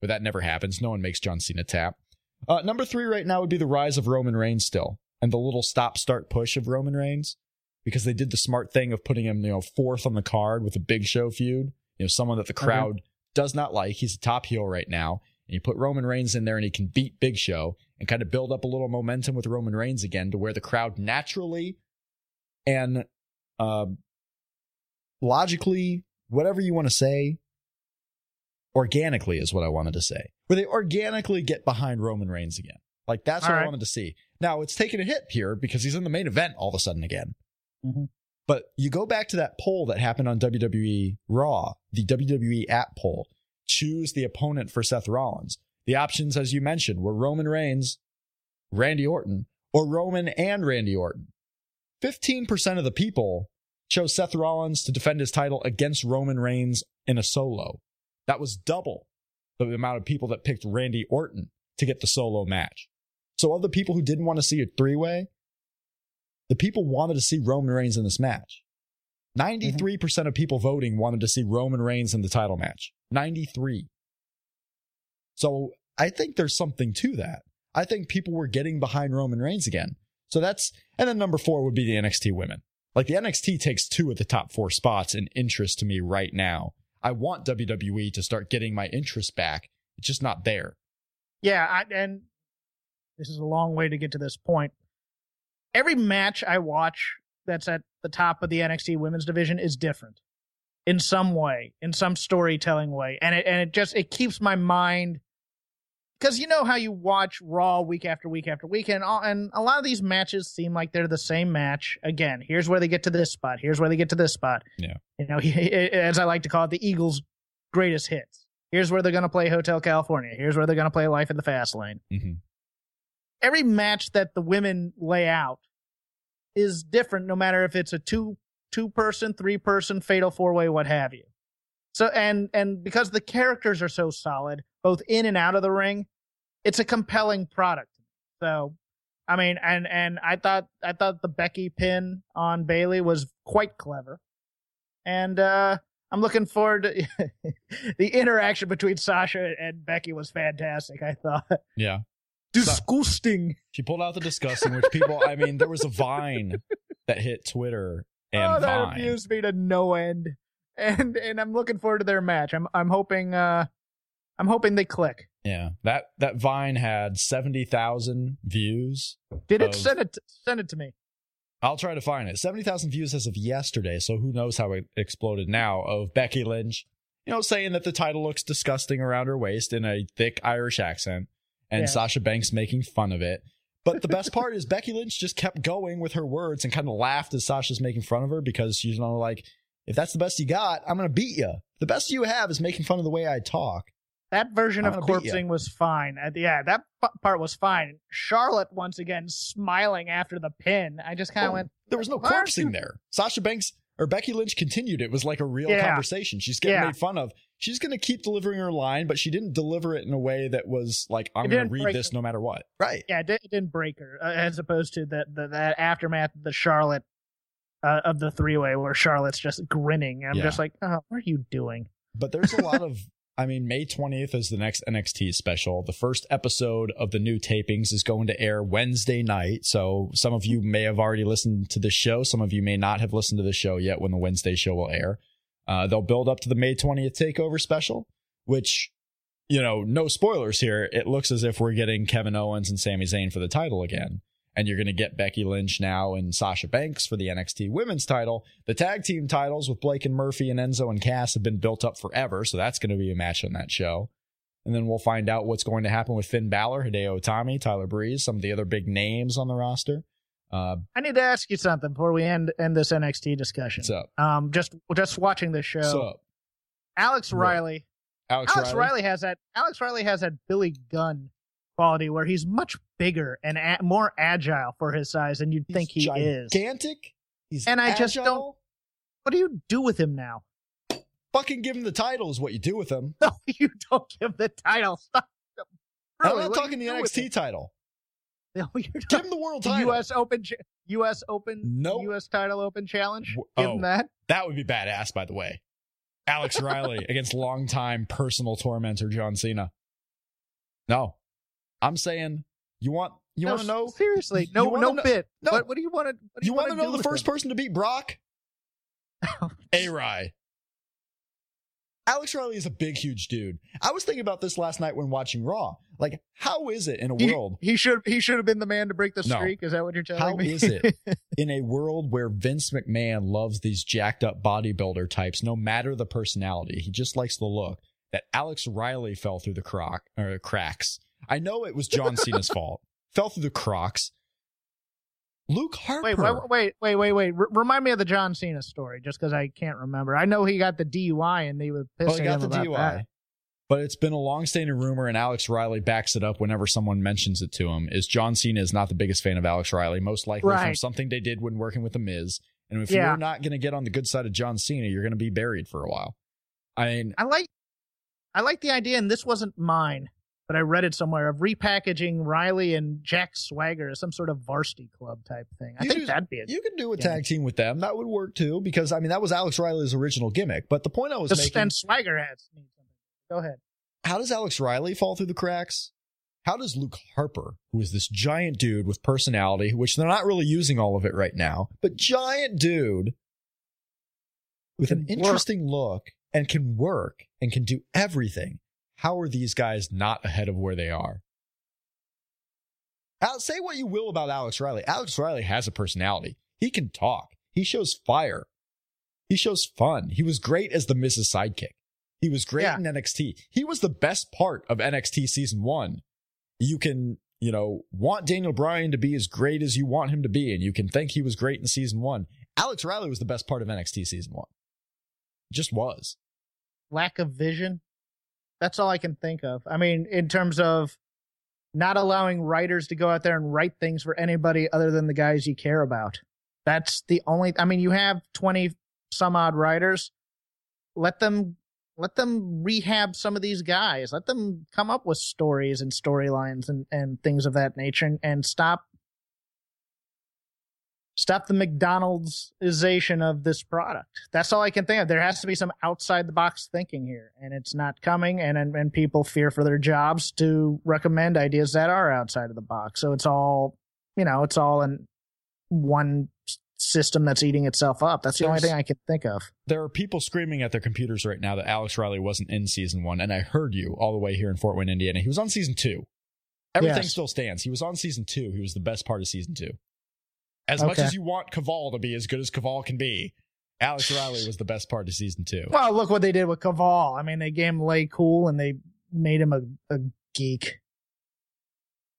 But that never happens. No one makes John Cena tap. Uh, number three right now would be the rise of Roman Reigns still, and the little stop start push of Roman Reigns, because they did the smart thing of putting him, you know, fourth on the card with a Big Show feud. You know, someone that the crowd does not like. He's a top heel right now, and you put Roman Reigns in there, and he can beat Big Show and kind of build up a little momentum with Roman Reigns again, to where the crowd naturally and uh, logically, whatever you want to say, organically is what I wanted to say. Where they organically get behind Roman Reigns again. Like that's All what I wanted to see. Now it's taken a hit here because he's in the main event all of a sudden again. Mhm. But you go back to that poll that happened on WWE Raw, the WWE app poll. Choose the opponent for Seth Rollins. The options, as you mentioned, were Roman Reigns, Randy Orton, or Roman and Randy Orton. 15% of the people chose Seth Rollins to defend his title against Roman Reigns in a solo. That was double the amount of people that picked Randy Orton to get the solo match. So, of the people who didn't want to see a three way, the people wanted to see Roman Reigns in this match. 93% of people voting wanted to see Roman Reigns in the title match. 93. So, I think there's something to that. I think people were getting behind Roman Reigns again. So that's, and then number four would be the NXT women. Like the NXT takes two of the top four spots in interest to me right now. I want WWE to start getting my interest back. It's just not there. Yeah, I, and this is a long way to get to this point. Every match I watch that's at the top of the NXT women's division is different in some way, in some storytelling way. And it and it just it keeps my mind because you know how you watch Raw week after week after week, and all, and a lot of these matches seem like they're the same match again. Here's where they get to this spot. Here's where they get to this spot. Yeah. you know, as I like to call it, the Eagles' greatest hits. Here's where they're going to play Hotel California. Here's where they're going to play Life in the Fast Lane. Mm-hmm. Every match that the women lay out is different, no matter if it's a two two person, three person, fatal four way, what have you. So and and because the characters are so solid, both in and out of the ring, it's a compelling product. So, I mean, and and I thought I thought the Becky pin on Bayley was quite clever, and uh I'm looking forward to the interaction between Sasha and Becky was fantastic. I thought Yeah. Disgusting. She pulled out the disgusting, which people, I mean, there was a vine that hit Twitter and oh, that Vine. amused me to no end. And and I'm looking forward to their match. I'm I'm hoping uh I'm hoping they click. Yeah, that that Vine had seventy thousand views. Did it send it send it to me? I'll try to find it. Seventy thousand views as of yesterday, so who knows how it exploded now? Of Becky Lynch, you know, saying that the title looks disgusting around her waist in a thick Irish accent, and Yeah. Sasha Banks making fun of it. But the best part is Becky Lynch just kept going with her words and kind of laughed as Sasha's making fun of her because she's know like, if that's the best you got, I'm gonna beat you. The best you have is making fun of the way I talk. That version I'm of gonna beat ya. corpsing was fine. Uh, yeah, that part was fine. Charlotte once again smiling after the pin. I just kind of Oh, went. There was no corpsing there. Sasha Banks or Becky Lynch continued. It was like a real Yeah. conversation. She's getting Yeah. made fun of. She's going to keep delivering her line, but she didn't deliver it in a way that was like, I'm going to read this it. no matter what. Right. Yeah, it, did, it didn't break her, uh, as opposed to the, the that aftermath of the Charlotte uh, of the three way where Charlotte's just grinning. I'm Yeah. just like, oh, what are you doing? But there's a lot of, I mean, May 20th is the next NXT special. The first episode of the new tapings is going to air Wednesday night. So some of you may have already listened to the show. Some of you may not have listened to the show yet when the Wednesday show will air. Uh, they'll build up to the May 20th takeover special, which, you know, no spoilers here. It looks as if we're getting Kevin Owens and Sami Zayn for the title again. And you're going to get Becky Lynch now and Sasha Banks for the NXT women's title. The tag team titles with Blake and Murphy and Enzo and Cass have been built up forever. So that's going to be a match on that show. And then we'll find out what's going to happen with Finn Balor, Hideo Itami, Tyler Breeze, some of the other big names on the roster. Uh, I need to ask you something before we end end this NXT discussion. what's up? Um, just just watching this show, What's up? Alex What? Riley. Alex, Alex Riley? Riley? has that. Alex Riley has that Billy Gunn quality where he's much bigger and a- more agile for his size than you'd He's think he is. gigantic. He's And I just don't- What do you do with him now? fucking give him the title is what you do with him. No, you don't give the title. Stop. I'm not talking the you do with NXT title. No, you're Give him the world the title. U.S. Open, U.S. Open, Nope. U.S. title open challenge. Give oh. him that. That would be badass, by the way. Alex Riley against longtime personal tormentor John Cena. No, I'm saying you want you No, want to know seriously? No, no know- bit. no. What, what do you want to? Do you want to know the first him? person to beat Brock? A Rye. Alex Riley is a big, huge dude. I was thinking about this last night when watching Raw. Like, how is it in a He- world He should he should have been the man to break the No. streak. Is that what you're telling How me? is it in a world where Vince McMahon loves these jacked up bodybuilder types, no matter the personality, he just likes the look. That Alex Riley fell through the crock or cracks. I know it was John Cena's fault. Fell through the crocks. Luke Harper. wait, wait, wait, wait, wait, wait. R- remind me of the John Cena story, just because I can't remember. I know he got the DUI and they were pissing Well, he got him the about DUI. that. But it's been a long-standing rumor, and Alex Riley backs it up whenever someone mentions it to him. Is John Cena is not the biggest fan of Alex Riley, most likely from something they did when working with the Miz. And if Yeah. you're not going to get on the good side of John Cena, you're going to be buried for a while. I mean, I like, I like the idea, and this wasn't mine, but I read it somewhere of repackaging Riley and Jack Swagger as some sort of varsity club type thing. I You think do- that'd be a you could do a Yeah. tag team with them. That would work too, because I mean that was Alex Riley's original gimmick. But the point I was Just- making, and Swagger has. Go ahead. how does Alex Riley fall through the cracks? How does Luke Harper, who is this giant dude with personality, which they're not really using all of it right now, but giant dude with an Can work. interesting look and can work and can do everything. How are these guys not ahead of where they are? Say what you will about Alex Riley. Alex Riley has a personality. He can talk. He shows fire. He shows fun. He was great as the Miz's Sidekick. He was great Yeah. in NXT. He was the best part of NXT season one. You can, you know, want Daniel Bryan to be as great as you want him to be, and you can think he was great in season one. Alex Riley was the best part of NXT season one. Just was. Lack of vision. That's all I can think of. I mean, in terms of not allowing writers to go out there and write things for anybody other than the guys you care about. That's the only. I mean, you have twenty some odd writers. Let them let them rehab some of these guys. Let them come up with stories and storylines and, and things of that nature and, and stop stop the McDonald'sization of this product. That's all I can think of. There has to be some outside the box thinking here, and it's not coming. And, and and people fear for their jobs to recommend ideas that are outside of the box. So it's all, you know, it's all in one system that's eating itself up. That's the There's, only thing I can think of. There are people screaming at their computers right now that Alex Riley wasn't in season one, and I heard you all the way here in Fort Wayne, Indiana. He was on season two. Everything yes. still stands. He was on season two. He was the best part of season two. As okay. much as you want Kaval to be as good as Kaval can be, Alex Riley was the best part of season two. Well, look what they did with Kaval. I mean, they gave him LayCool and they made him a, a geek.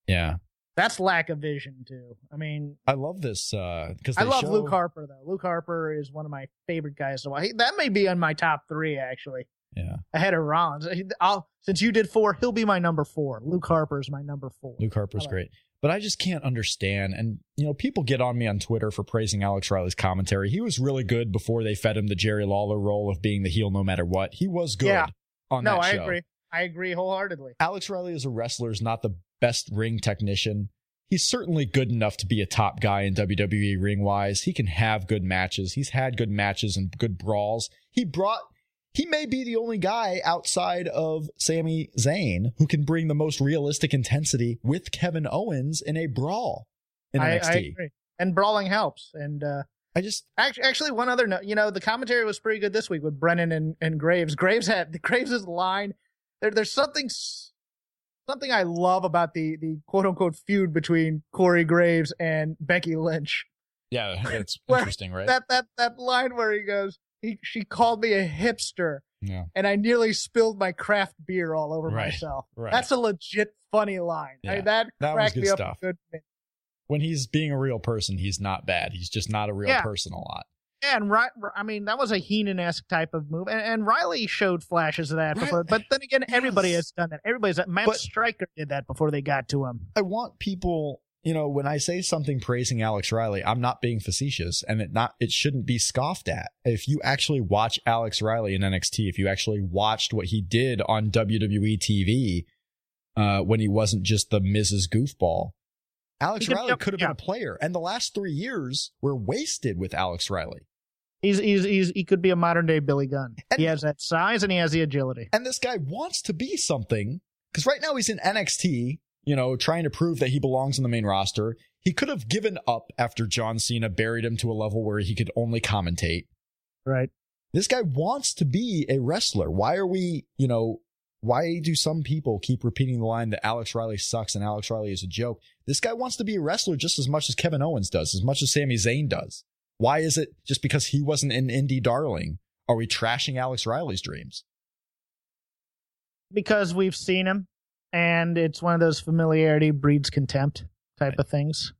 Yeah. That's lack of vision too. I mean, I love this because uh, I love show... Luke Harper though. Luke Harper is one of my favorite guys to watch. He, that may be on my top three actually. Yeah, ahead of Rollins. I'll since you did four, he'll be my number four. Luke Harper is my number four. Luke Harper's like great. But I just can't understand. And, you know, people get on me on Twitter for praising Alex Riley's commentary. He was really good before they fed him the Jerry Lawler role of being the heel no matter what. He was good yeah. on no, that show. No, I agree. I agree wholeheartedly. Alex Riley as a wrestler is not the best ring technician. He's certainly good enough to be a top guy in WWE ring wise. He can have good matches. He's had good matches and good brawls. He brought he may be the only guy outside of Sami Zayn who can bring the most realistic intensity with Kevin Owens in a brawl in I, NXT. I agree. And brawling helps. And uh, I just actually, actually one other note. You know, the commentary was pretty good this week with Brennan and, and Graves. Graves had the Graves's line. There, there's something something I love about the the quote unquote feud between Corey Graves and Becky Lynch. Yeah, it's interesting, right? That that that line where he goes, he, she called me a hipster. Yeah. And I nearly spilled my craft beer all over right, myself. Right. That's a legit funny line. Yeah. I mean, that, that cracked me stuff. up good When he's being a real person, he's not bad. He's just not a real yeah. person a lot. Yeah, and I mean that was a Heenan-esque type of move, and, and Riley showed flashes of that right. before. But then again, everybody yes. has done that. Everybody's Matt but Striker did that before they got to him. I want people you know, when I say something praising Alex Riley, I'm not being facetious and it not it shouldn't be scoffed at. If you actually watch Alex Riley in NXT, if you actually watched what he did on WWE TV uh, when he wasn't just the Miz's Goofball, Alex could, Riley could have yeah. been a player. And the last three years were wasted with Alex Riley. He's, he's, he's, he could be a modern day Billy Gunn. And, he has that size and he has the agility. And this guy wants to be something because right now he's in NXT you know, trying to prove that he belongs in the main roster. He could have given up after John Cena buried him to a level where he could only commentate. Right. This guy wants to be a wrestler. Why are we, you know, why do some people keep repeating the line that Alex Riley sucks and Alex Riley is a joke? This guy wants to be a wrestler just as much as Kevin Owens does, as much as Sami Zayn does. Why is it just because he wasn't an indie darling? Are we trashing Alex Riley's dreams? Because we've seen him and it's one of those familiarity breeds contempt type of things.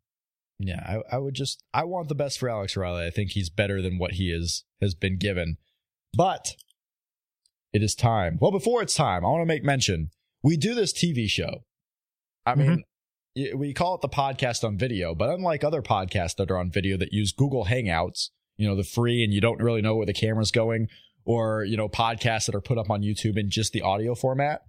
Yeah, I, I, would just I want the best for Alex Riley. I think he's better than what he is has been given. But it is time. Well, before it's time, I want to make mention we do this TV show. I mean, mm-hmm. we call it the podcast on video, but unlike other podcasts that are on video that use Google Hangouts, you know, the free and you don't really know where the camera's going, or you know, podcasts that are put up on YouTube in just the audio format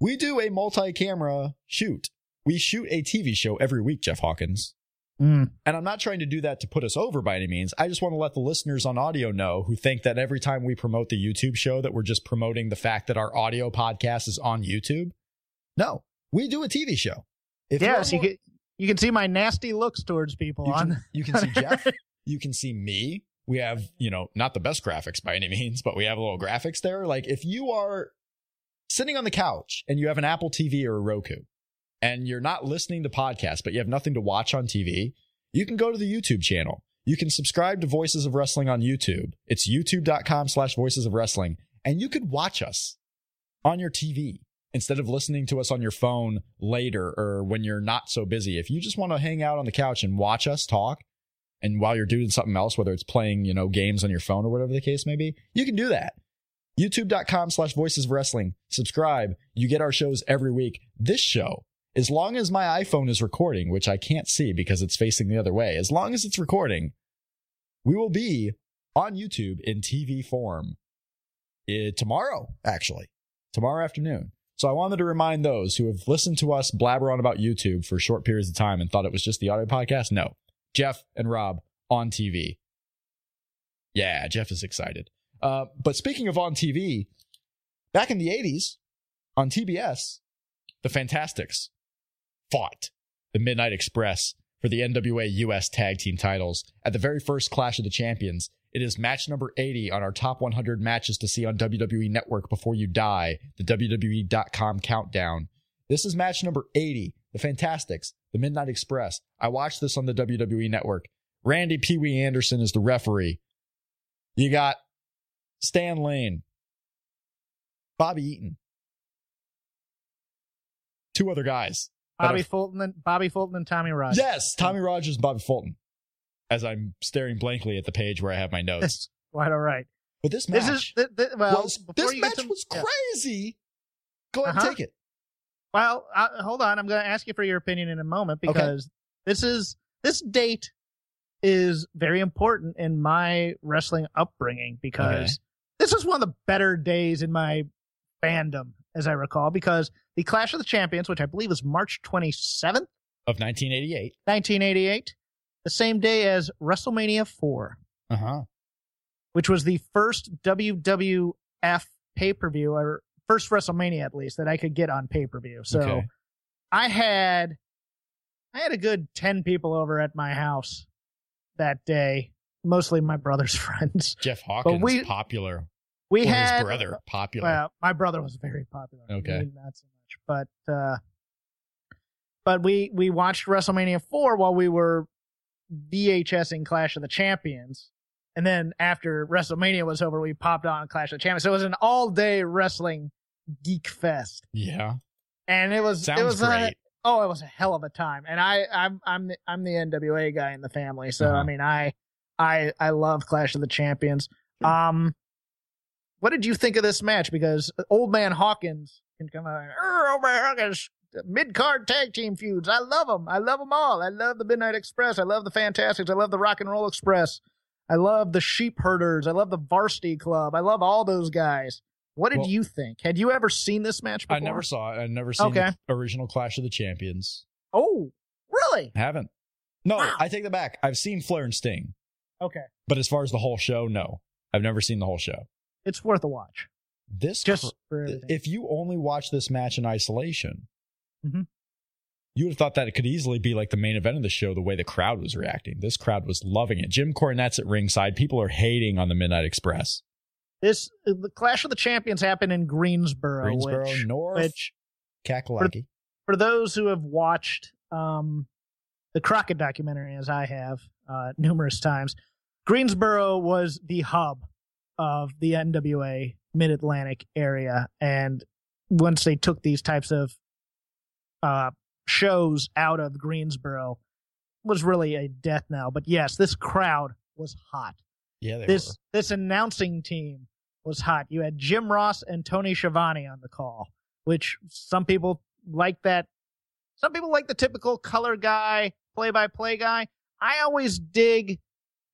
we do a multi-camera shoot. We shoot a TV show every week, Jeff Hawkins. Mm. And I'm not trying to do that to put us over by any means. I just want to let the listeners on audio know who think that every time we promote the YouTube show that we're just promoting the fact that our audio podcast is on YouTube. No, we do a TV show. If yes, more, you can you can see my nasty looks towards people you on. Can, you can see Jeff. you can see me. We have, you know, not the best graphics by any means, but we have a little graphics there. Like if you are sitting on the couch and you have an Apple TV or a Roku and you're not listening to podcasts, but you have nothing to watch on TV, you can go to the YouTube channel. You can subscribe to Voices of Wrestling on YouTube. It's youtube.com slash voices of wrestling. And you could watch us on your TV instead of listening to us on your phone later or when you're not so busy. If you just want to hang out on the couch and watch us talk, and while you're doing something else, whether it's playing, you know, games on your phone or whatever the case may be, you can do that. YouTube.com slash voices of wrestling. Subscribe. You get our shows every week. This show, as long as my iPhone is recording, which I can't see because it's facing the other way, as long as it's recording, we will be on YouTube in TV form uh, tomorrow, actually, tomorrow afternoon. So I wanted to remind those who have listened to us blabber on about YouTube for short periods of time and thought it was just the audio podcast. No, Jeff and Rob on TV. Yeah, Jeff is excited. Uh, but speaking of on TV, back in the 80s on TBS, the Fantastics fought the Midnight Express for the NWA US Tag Team titles at the very first Clash of the Champions. It is match number 80 on our top 100 matches to see on WWE Network before you die, the WWE.com countdown. This is match number 80, the Fantastics, the Midnight Express. I watched this on the WWE Network. Randy Pee Wee Anderson is the referee. You got Stan Lane, Bobby Eaton, two other guys. Bobby are- Fulton and Bobby Fulton and Tommy Rogers. Yes, Tommy Rogers and Bobby Fulton. As I'm staring blankly at the page where I have my notes. Quite all right. But this match This is th- th- well. was this match to- was yeah. crazy. Go ahead Uh-huh. and take it. Well, uh, hold on. I'm going to ask you for your opinion in a moment Okay. because this is this date is very important in my wrestling upbringing because this is one of the better days in my fandom, as I recall, because the Clash of the Champions, which I believe was March 27th, Of 1988. 1988, the same day as WrestleMania 4, Uh huh. which was the first WWF pay per view or first WrestleMania at least that I could get on pay per view. So. Okay. I had I had a good 10 people over at my house that day, mostly my brother's friends. Jeff Hawkins, we- popular. We or had his brother, popular. Well, my brother was very popular. Okay. Not so much, but uh but we we watched WrestleMania 4 while we were VHSing Clash of the Champions. And then after WrestleMania was over, we popped on Clash of the Champions. So it was an all-day wrestling geek fest. yeah. And it was Sounds it was a, oh, it was a hell of a time. And I, I'm, I'm, the, I'm the NWA guy in the family, so Uh-huh. I mean, I, I, I love Clash of the Champions. Um, what did you think of this match? Because Old Man Hawkins can come out, "Er, Old Man Hawkins, mid card tag team feuds. I love them. I love them all. I love the Midnight Express. I love the Fantastics. I love the Rock and Roll Express. I love the Sheep Herders. I love the Varsity Club. I love all those guys. What did Well- you think? Had you ever seen this match before? I never saw it. I've never seen Okay. the original Clash of the Champions. Oh, really? Haven't. No, Wow. I take that back. I've seen Flair and Sting. Okay. But as far as the whole show, no. I've never seen the whole show. It's worth a watch. This Just for if you only watch this match in isolation, Mhm. you would have thought that it could easily be like the main event of the show, the way the crowd was reacting. This crowd was loving it. Jim Cornette's at ringside. People are hating on the Midnight Express. this the Clash of the Champions happened in Greensboro, Greensboro, which, North, which Kakalaki. for those who have watched um, the Crockett documentary, as I have uh, numerous times, Greensboro was the hub of the NWA Mid Atlantic area, and once they took these types of uh, shows out of Greensboro, was really a death knell. But yes, this crowd was hot. Yeah, they this were. this announcing team was hot. You had Jim Ross and Tony Schiavone on the call, which some people like that. Some people like the typical color guy, play by play guy. I always dig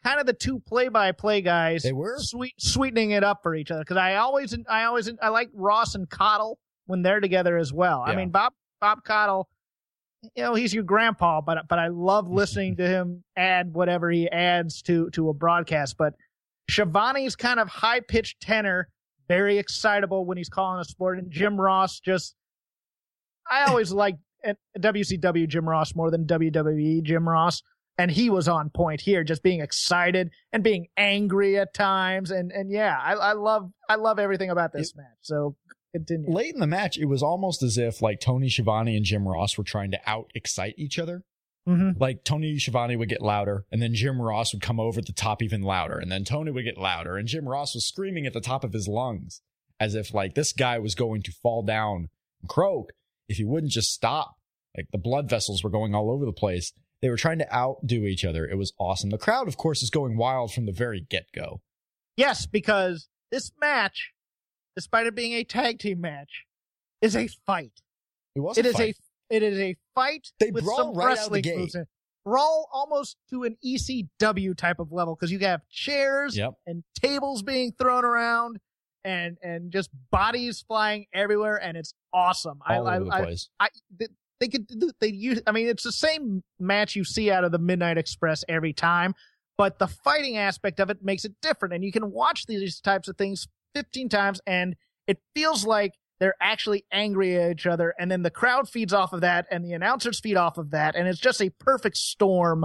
kind of the two play by play guys. They were. sweet sweetening it up for each other because I always I always I like Ross and Caudle when they're together as well. I mean Bob Bob Caudle, you know he's your grandpa, but but I love listening to him add whatever he adds to to a broadcast. But Schiavone's kind of high pitched tenor, very excitable when he's calling a sport, and Jim Ross just I always like eh, WCW Jim Ross more than WWE Jim Ross. And he was on point here, just being excited and being angry at times, and and yeah, I, I love I love everything about this match. So continue. Late in the match, it was almost as if like Tony Schiavone and Jim Ross were trying to out excite each other. hmm Like Tony Schiavone would get louder, and then Jim Ross would come over the top even louder, and then Tony would get louder, and Jim Ross was screaming at the top of his lungs as if like this guy was going to fall down and croak if he wouldn't just stop. Like the blood vessels were going all over the place. They were trying to outdo each other. It was awesome. The crowd, of course, is going wild from the very get go. Yes, because this match despite it being a tag team match, is a fight. It was. It a is fight. a it is a fight They with brawl some right out of the wrestling gate. moves in. Brawl almost to an ECW type of level because you have chairs Yep. and tables being thrown around and and just bodies flying everywhere and it's awesome. All I, over the I, I, place. I they, they could they use I mean it's the same match you see out of the Midnight Express every time, but the fighting aspect of it makes it different and you can watch these types of things 15 times and it feels like they're actually angry at each other and then the crowd feeds off of that and the announcers feed off of that and it's just a perfect storm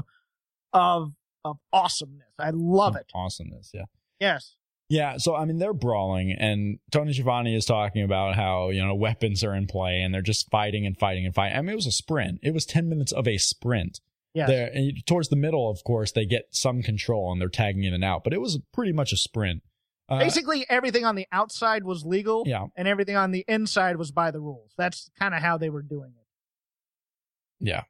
of of awesomeness. I love it. Awesomeness. Yeah. Yes. Yeah, so I mean they're brawling, and Tony Schiavone is talking about how you know weapons are in play, and they're just fighting and fighting and fighting. I mean, it was a sprint. It was ten minutes of a sprint. Yes. There, and towards the middle, of course, they get some control and they're tagging in and out, but it was pretty much a sprint. Uh, Basically everything on the outside was legal. yeah, and everything on the inside was by the rules. That's kind of how they were doing it. yeah,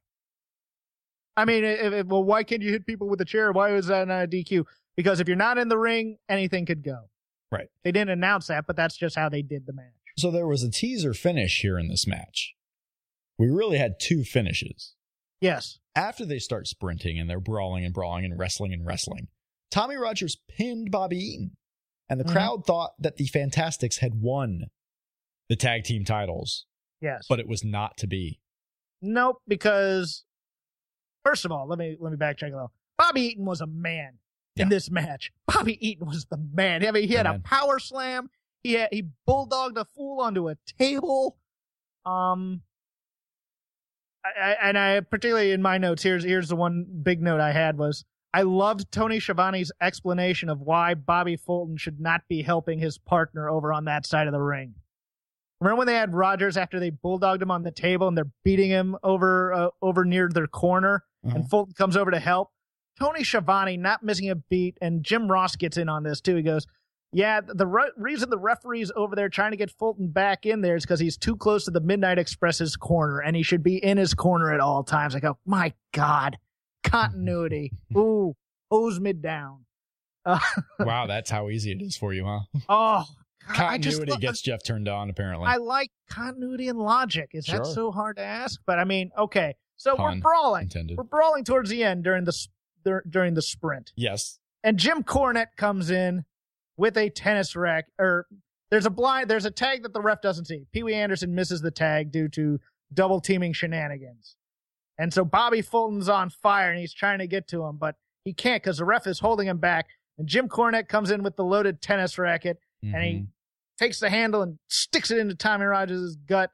I mean, if, if- well, why can't you hit people with a chair? Why was that not a DQ? Because if you're not in the ring, anything could go. Right. They didn't announce that, but that's just how they did the match. So there was a teaser finish here in this match. We really had two finishes. Yes. After they start sprinting and they're brawling and brawling and wrestling and wrestling, Tommy Rogers pinned Bobby Eaton. And the Mhm. crowd thought that the Fantastics had won the tag team titles, Yes. but it was not to be. nope, because first of all, let me let me backtrack a little. Bobby Eaton was a man Yeah. in this match. Bobby Eaton was the man. I mean, he had a power slam. He had, he bulldogged a fool onto a table. Um, I, I, and I particularly in my notes here's here's the one big note I had was I loved Tony Schiavone's explanation of why Bobby Fulton should not be helping his partner over on that side of the ring. Remember when they had Rogers after they bulldogged him on the table and they're beating him over uh, over near their corner Uh-huh. and Fulton comes over to help. Tony Schiavone not missing a beat, and Jim Ross gets in on this too. He goes, "Yeah, the re- reason the referee's over there trying to get Fulton back in there is because he's too close to the Midnight Express's corner, and he should be in his corner at all times." I go, "My God, continuity! Ooh, hose me down." Uh, wow, that's how easy it is for you, huh? oh, God, just Continuity lo- gets Jeff turned on, apparently. I like continuity and logic. Is Sure. that so hard to ask? But I mean, okay, so Pun we're brawling. intended. We're brawling towards the end during the dur- during the sprint. yes. and Jim Cornette comes in with a tennis rack. Or there's a blind, there's a tag that the ref doesn't see. Pee Wee Anderson misses the tag due to double teaming shenanigans, and so Bobby Fulton's on fire and he's trying to get to him, but he can't because the ref is holding him back. And Jim Cornette comes in with the loaded tennis racket and he Mhm. takes the handle and sticks it into Tommy Rogers' gut.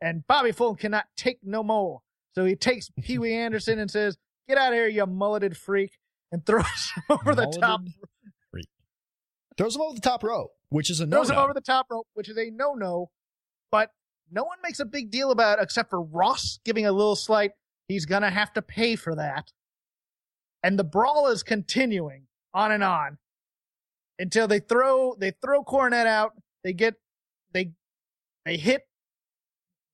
And Bobby Fulton cannot take no more. So he takes Pee Wee Anderson and says, Get out of here, you mulleted freak, and throws him over the top. Freak. Throws him over the top rope, which is a no. Throws him over the top rope, which is a no no. But no one makes a big deal about it except for Ross giving a little slight, he's going to have to pay for that. And the brawl is continuing on and on until they throw they throw Cornette out. They get they they hit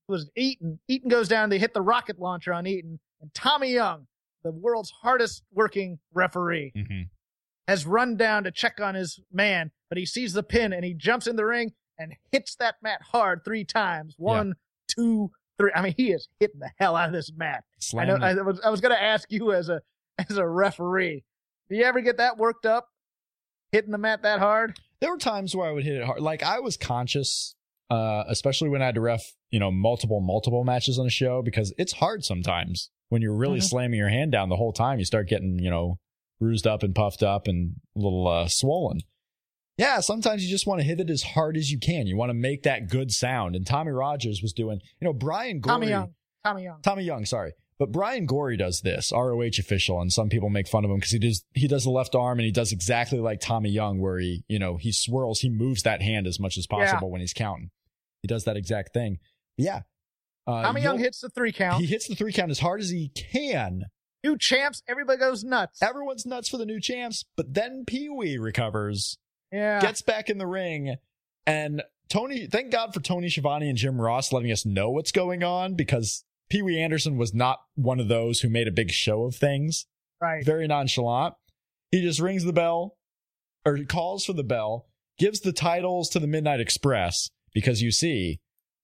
was Eaton. Eaton goes down. They hit the rocket launcher on Eaton, and Tommy Young, the world's hardest working referee, Mhm. has run down to check on his man, but he sees the pin and he jumps in the ring and hits that mat hard three times. One, two, three. I mean, he is hitting the hell out of this mat. I know. I was. I was going to ask you as a as a referee. Do you ever get that worked up, hitting the mat that hard? there were times where I would hit it hard. Like I was conscious, uh, especially when I had to ref, you know, multiple, multiple matches on a show because it's hard sometimes when you're really Mhm. slamming your hand down the whole time. You start getting, you know, bruised up and puffed up and a little uh, swollen. Yeah, sometimes you just want to hit it as hard as you can. You want to make that good sound. And Tommy Rogers was doing, you know, Brian Gorie. Tommy Young. Tommy Young. Tommy Young, sorry. But Brian Gorie does this, ROH official, and some people make fun of him because he does he does the left arm and he does exactly like Tommy Young, where he, you know, he swirls, he moves that hand as much as possible when he's counting. He does that exact thing. Yeah. Uh, Tommy Young hits the three count. He hits the three count as hard as he can. New champs. Everybody goes nuts. Everyone's nuts for the new champs, but then Pee Wee recovers, Yeah. gets back in the ring, and Tony. Thank God for Tony Schiavone and Jim Ross letting us know what's going on because Pee Wee Anderson was not one of those who made a big show of things. right. very nonchalant. He just rings the bell or calls for the bell, gives the titles to the Midnight Express because you see,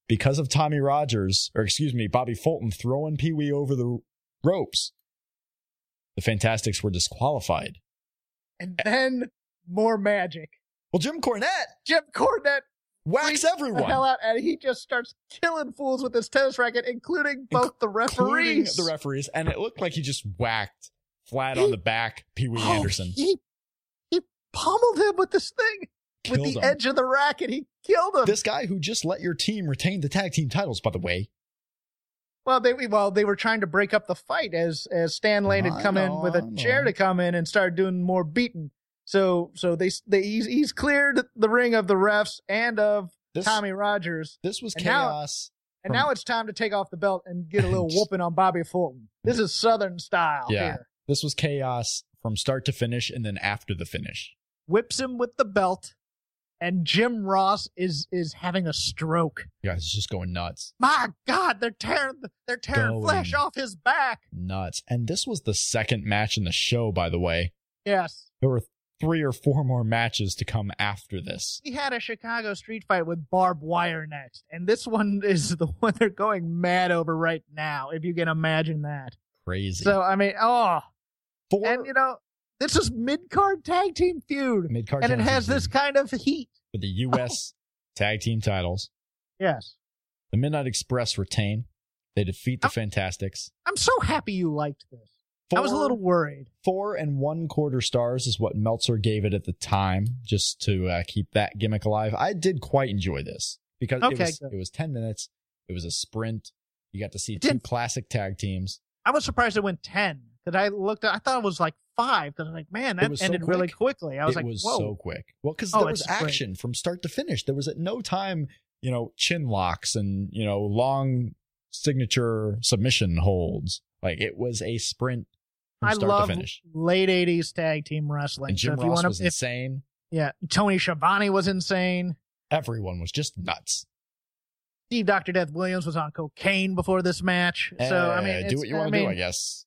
because of Tommy Rogers, or excuse me, Bobby Fulton throwing Pee Wee over the ropes, the Fantastics were disqualified. And then more magic. Well, Jim Cornette Jim Cornette whacks everyone, hell out, and he just starts killing fools with his tennis racket, including both the referees. including the referees, and it looked like he just whacked flat on the back Pee Wee Oh, Anderson. He, he pummeled him with this thing, with the him. edge of the racket. He killed him. This guy who just let your team retain the tag team titles, by the way. Well, they well they were trying to break up the fight as as Stan Lane had come in with a chair to come in and start doing more beating. So so they they he's, he's cleared the ring of the refs and of This, Tommy Rogers, this was And now- chaos. and From- now it's time to take off the belt and get a little whooping on Bobby Fulton. This is Southern style. Yeah. Here. This was chaos from start to finish and then after the finish. whips him with the belt, and Jim Ross is is having a stroke. Yeah, he's just going nuts. My God, they're tearing they're tearing Going. flesh off his back. Nuts. And this was the second match in the show, by the way. Yes. There were three or four more matches to come after this. We had a Chicago street fight with barbed wire next, and this one is the one they're going mad over right now. If you can imagine that. Crazy. So I mean, oh, four and you know, this is mid card tag team feud, mid card and it has this kind of heat. for the U.S. tag team titles. Yes, The Midnight Express retain. They defeat the Oh. Fantastics. I'm so happy you liked this. I was a little worried. Four and one quarter stars is what Meltzer gave it at the time, just to uh, keep that gimmick alive. I did quite enjoy this because it was it was ten minutes. It was a sprint. You got to see It two didn't- classic tag teams. I was surprised it went ten. Because I looked, I thought it was like five. Because I'm like, man, that was so ended really quickly. I was it like, was whoa. so quick. Well, because Oh, there was it's great. action from start to finish. There was at no time, you know, chin locks and you know long signature submission holds. Like it was a sprint from I start love to finish. late '80s tag team wrestling. And so Jim if you Ross wanna- was if- insane. yeah, Tony Schiavone was insane. Everyone was just nuts. Steve Dr. Death Williams was on cocaine before this match. So I Eh, mean, do what you want to do, I guess.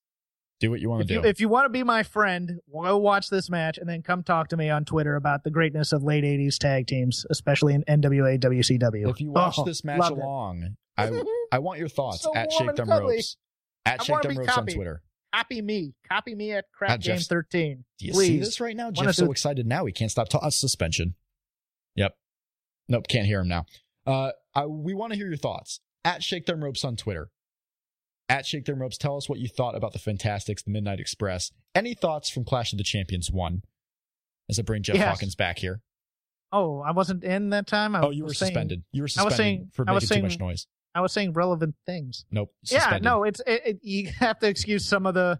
Do what you want to you, do. if you want to be my friend, go watch this match and then come talk to me on Twitter about the greatness of late '80s tag teams, especially in NWA, WCW. If you watch Oh, this match it. along, I I want your thoughts So at Shake Them cuddly. Ropes. At I Shake Them Ropes on. Twitter. Copy me, copy me at Crap At Game Jeff's- 13. Do you Please. see this right now? Jeff's so do- excited now he can't stop talking. Uh, suspension. Yep. Nope, can't hear him now. Uh, I, we want to hear your thoughts at Shake Them Ropes on Twitter. At Shake Them Ropes, tell us what you thought about the Fantastics, the Midnight Express. Any thoughts from Clash of the Champions 1? As I bring Jeff Yes. Hawkins back here. Oh, I wasn't in that time. I Oh, you were saying- suspended. You were I was suspended saying- for I making was too much noise. I was saying relevant things. Nope. Yeah, no, it's it, it, you have to excuse some of the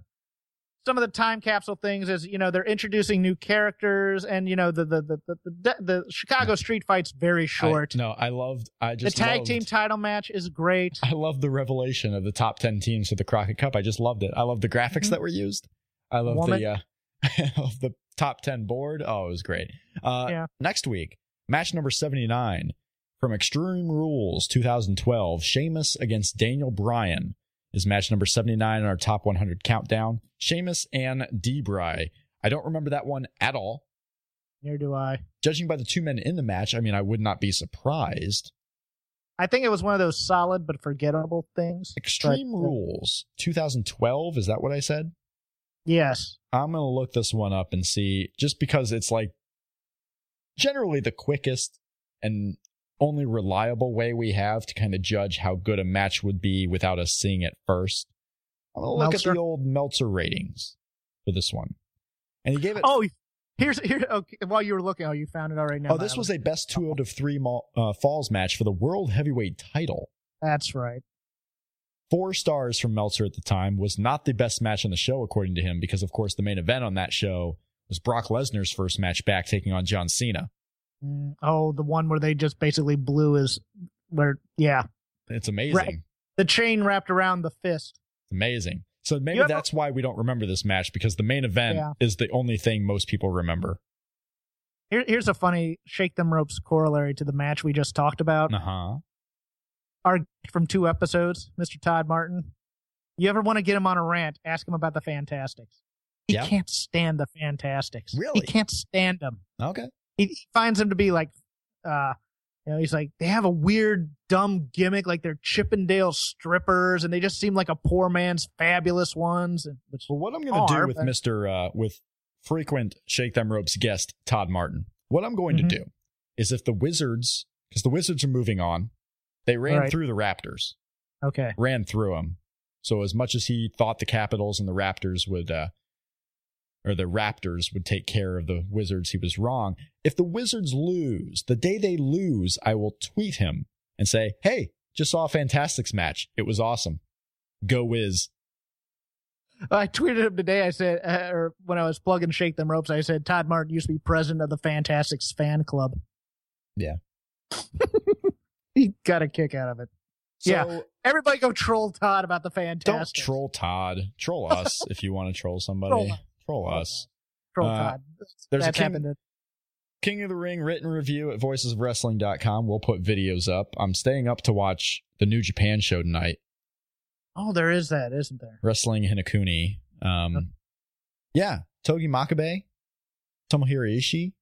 some of the time capsule things is you know they're introducing new characters and you know the the the the, the, the Chicago street fight's very short. I, no, I loved. I just the tag loved- team title match is great. I love the revelation of the top 10 teams for the Crockett Cup. I just loved it. I love the graphics Mhm. that were used. I love Woman. the uh I love the top 10 board. Oh, it was great. Uh Yeah. next week, match number 79 from Extreme Rules 2012, Sheamus against Daniel Bryan is match number 79 in our top 100 countdown. Sheamus and D-Bry. I don't remember that one at all. Neither do I. Judging by the two men in the match, I mean, I would not be surprised. I think it was one of those solid but forgettable things. Extreme But, uh, Rules 2012, is that what I said? Yes. I'm gonna look this one up and see just because it's like generally the quickest and only reliable way we have to kind of judge how good a match would be without us seeing it first. Look Meltzer? at the old Meltzer ratings for this one. And he gave it Oh, here's here. Okay, while you were looking, oh, you found it already. Now Oh, this was a best two out of three mall, uh, falls match for the world heavyweight title. That's right. Four stars from Meltzer at the time was not the best match on the show, according to him, because of course the main event on that show was Brock Lesnar's first match back taking on John Cena. Mm, oh, the one where they just basically blew his. Where yeah, It's amazing. Right. the chain wrapped around the fist. It's amazing. So maybe You ever- that's why we don't remember this match because the main event Yeah. is the only thing most people remember. Here, here's a funny shake them ropes corollary to the match we just talked about. Uh huh. Our from two episodes, Mr. Todd Martin. You ever want to get him on a rant? Ask him about the Fantastics. He Yeah. can't stand the Fantastics. Really? He can't stand them. Okay. He, he finds them to be like, uh, you know, he's like they have a weird, dumb gimmick, like they're Chippendale strippers, and they just seem like a poor man's fabulous ones. And which Well, what I'm going to do with but- Mister uh, with frequent Shake Them Ropes guest Todd Martin, what I'm going Mhm. to do is if the Wizards, because the Wizards are moving on, they ran Right. through the Raptors, okay, ran through them. So as much as he thought the Capitals and the Raptors would, uh, or the Raptors would take care of the Wizards, he was wrong. If the Wizards lose, the day they lose, I will tweet him and say, "Hey, just saw a Fantastics match. It was awesome. Go Wiz." I tweeted him today. I said, uh, or when I was plugging Shake Them Ropes, I said Todd Martin used to be president of the Fantastics fan club. Yeah. he got a kick out of it. So, Yeah. Everybody go troll Todd about the Fantastics. Don't troll Todd. Troll us if you want to troll somebody. Troll Troll, us. Troll Uh, Todd. there's a That's king- to- King of the Ring written review at voicesofwrestling.com. We'll put videos up. I'm staying up to watch the New Japan show tonight. Oh, there is that, isn't there? Wrestling Hinokuni. Um, yeah. Togi Makabe, Tomohiro Ishii,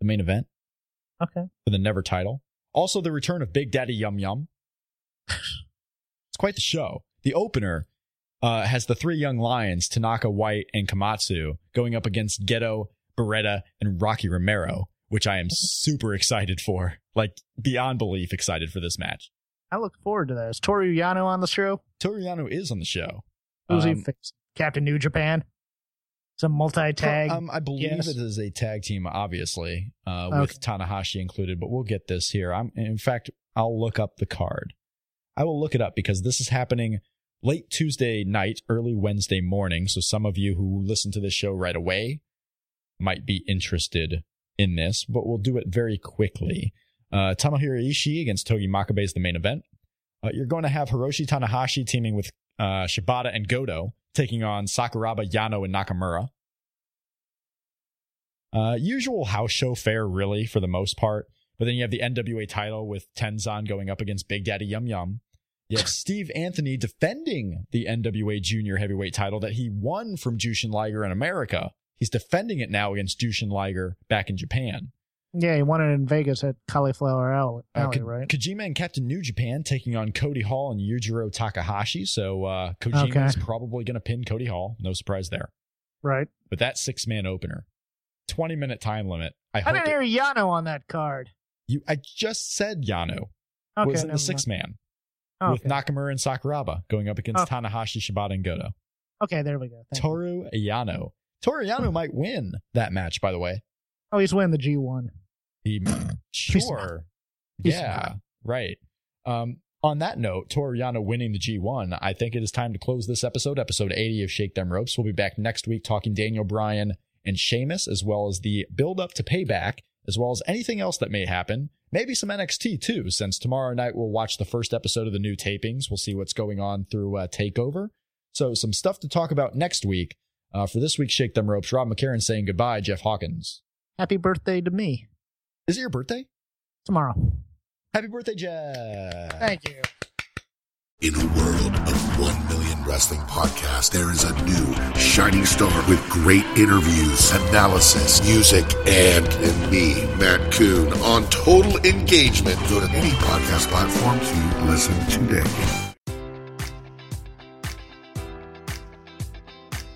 the main event Okay. for the Never title. Also, the return of Big Daddy Yum Yum. it's quite the show. The opener uh, has the three young lions, Tanaka, White, and Komatsu, going up against Gedo, Beretta, and Rocky Romero, which I am super excited for. Like, beyond belief excited for this match. I look forward to that. Is Toru Yano on the show? Toru Yano is on the show. Who's he Um. Captain New Japan? Some multi-tag. Um, I believe yes. it is a tag team, obviously, uh, Okay. with Tanahashi included. But we'll get this here. I'm, in fact, I'll look up the card. I will look it up because this is happening late Tuesday night, early Wednesday morning. So some of you who listen to this show right away might be interested in this, but we'll do it very quickly. Uh, Ishii against Togi Makabe is the main event. Uh, you're going to have Hiroshi Tanahashi teaming with uh, Shibata and Goto, taking on Sakuraba, Yano, and Nakamura. Uh, usual house show fare, really, for the most part. But then you have the NWA title with Tenzan going up against Big Daddy Yum Yum. Have Steve Anthony defending the NWA Junior Heavyweight title that he won from Jushin Liger in America. He's defending it now against Jushin Liger back in Japan. yeah, he won it in Vegas at Cauliflower Alley, Uh, Alley Ko- right? Kojima and Captain New Japan taking on Cody Hall and Yujiro Takahashi. So uh, Kojima is Okay. probably going to pin Cody Hall. No surprise there. right. But that six man opener, 20 minute time limit. I I didn't it- hear Yano on that card. you. I just said Yano Okay, was in the six man Oh, with okay. Nakamura and Sakuraba going up against Oh. Tanahashi, Shibata, and Goto. okay, there we go. Thank you. Toru Yano. Toru Yano might win that match, by the way. Oh, he's winning the G1. He sure. He's yeah, not. right. Um, on that note, Toru Yano winning the G1, I think it is time to close this episode, episode 80 of Shake Them Ropes. We'll be back next week talking Daniel Bryan and Sheamus, as well as the build up to payback, as well as anything else that may happen. Maybe some NXT too, since tomorrow night we'll watch the first episode of the new tapings. We'll see what's going on through uh, TakeOver. So, some stuff to talk about next week. Uh, for this week's Shake Them Ropes, Rob McCarron saying goodbye, Jeff Hawkins. Happy birthday to me Is it your birthday? tomorrow. Happy birthday, Jeff. Thank you. In a world of 1 million wrestling podcasts, there is a new shining star with great interviews, analysis, music, and, and me, Matt Koon, on total engagement. Go to any podcast platform to listen today.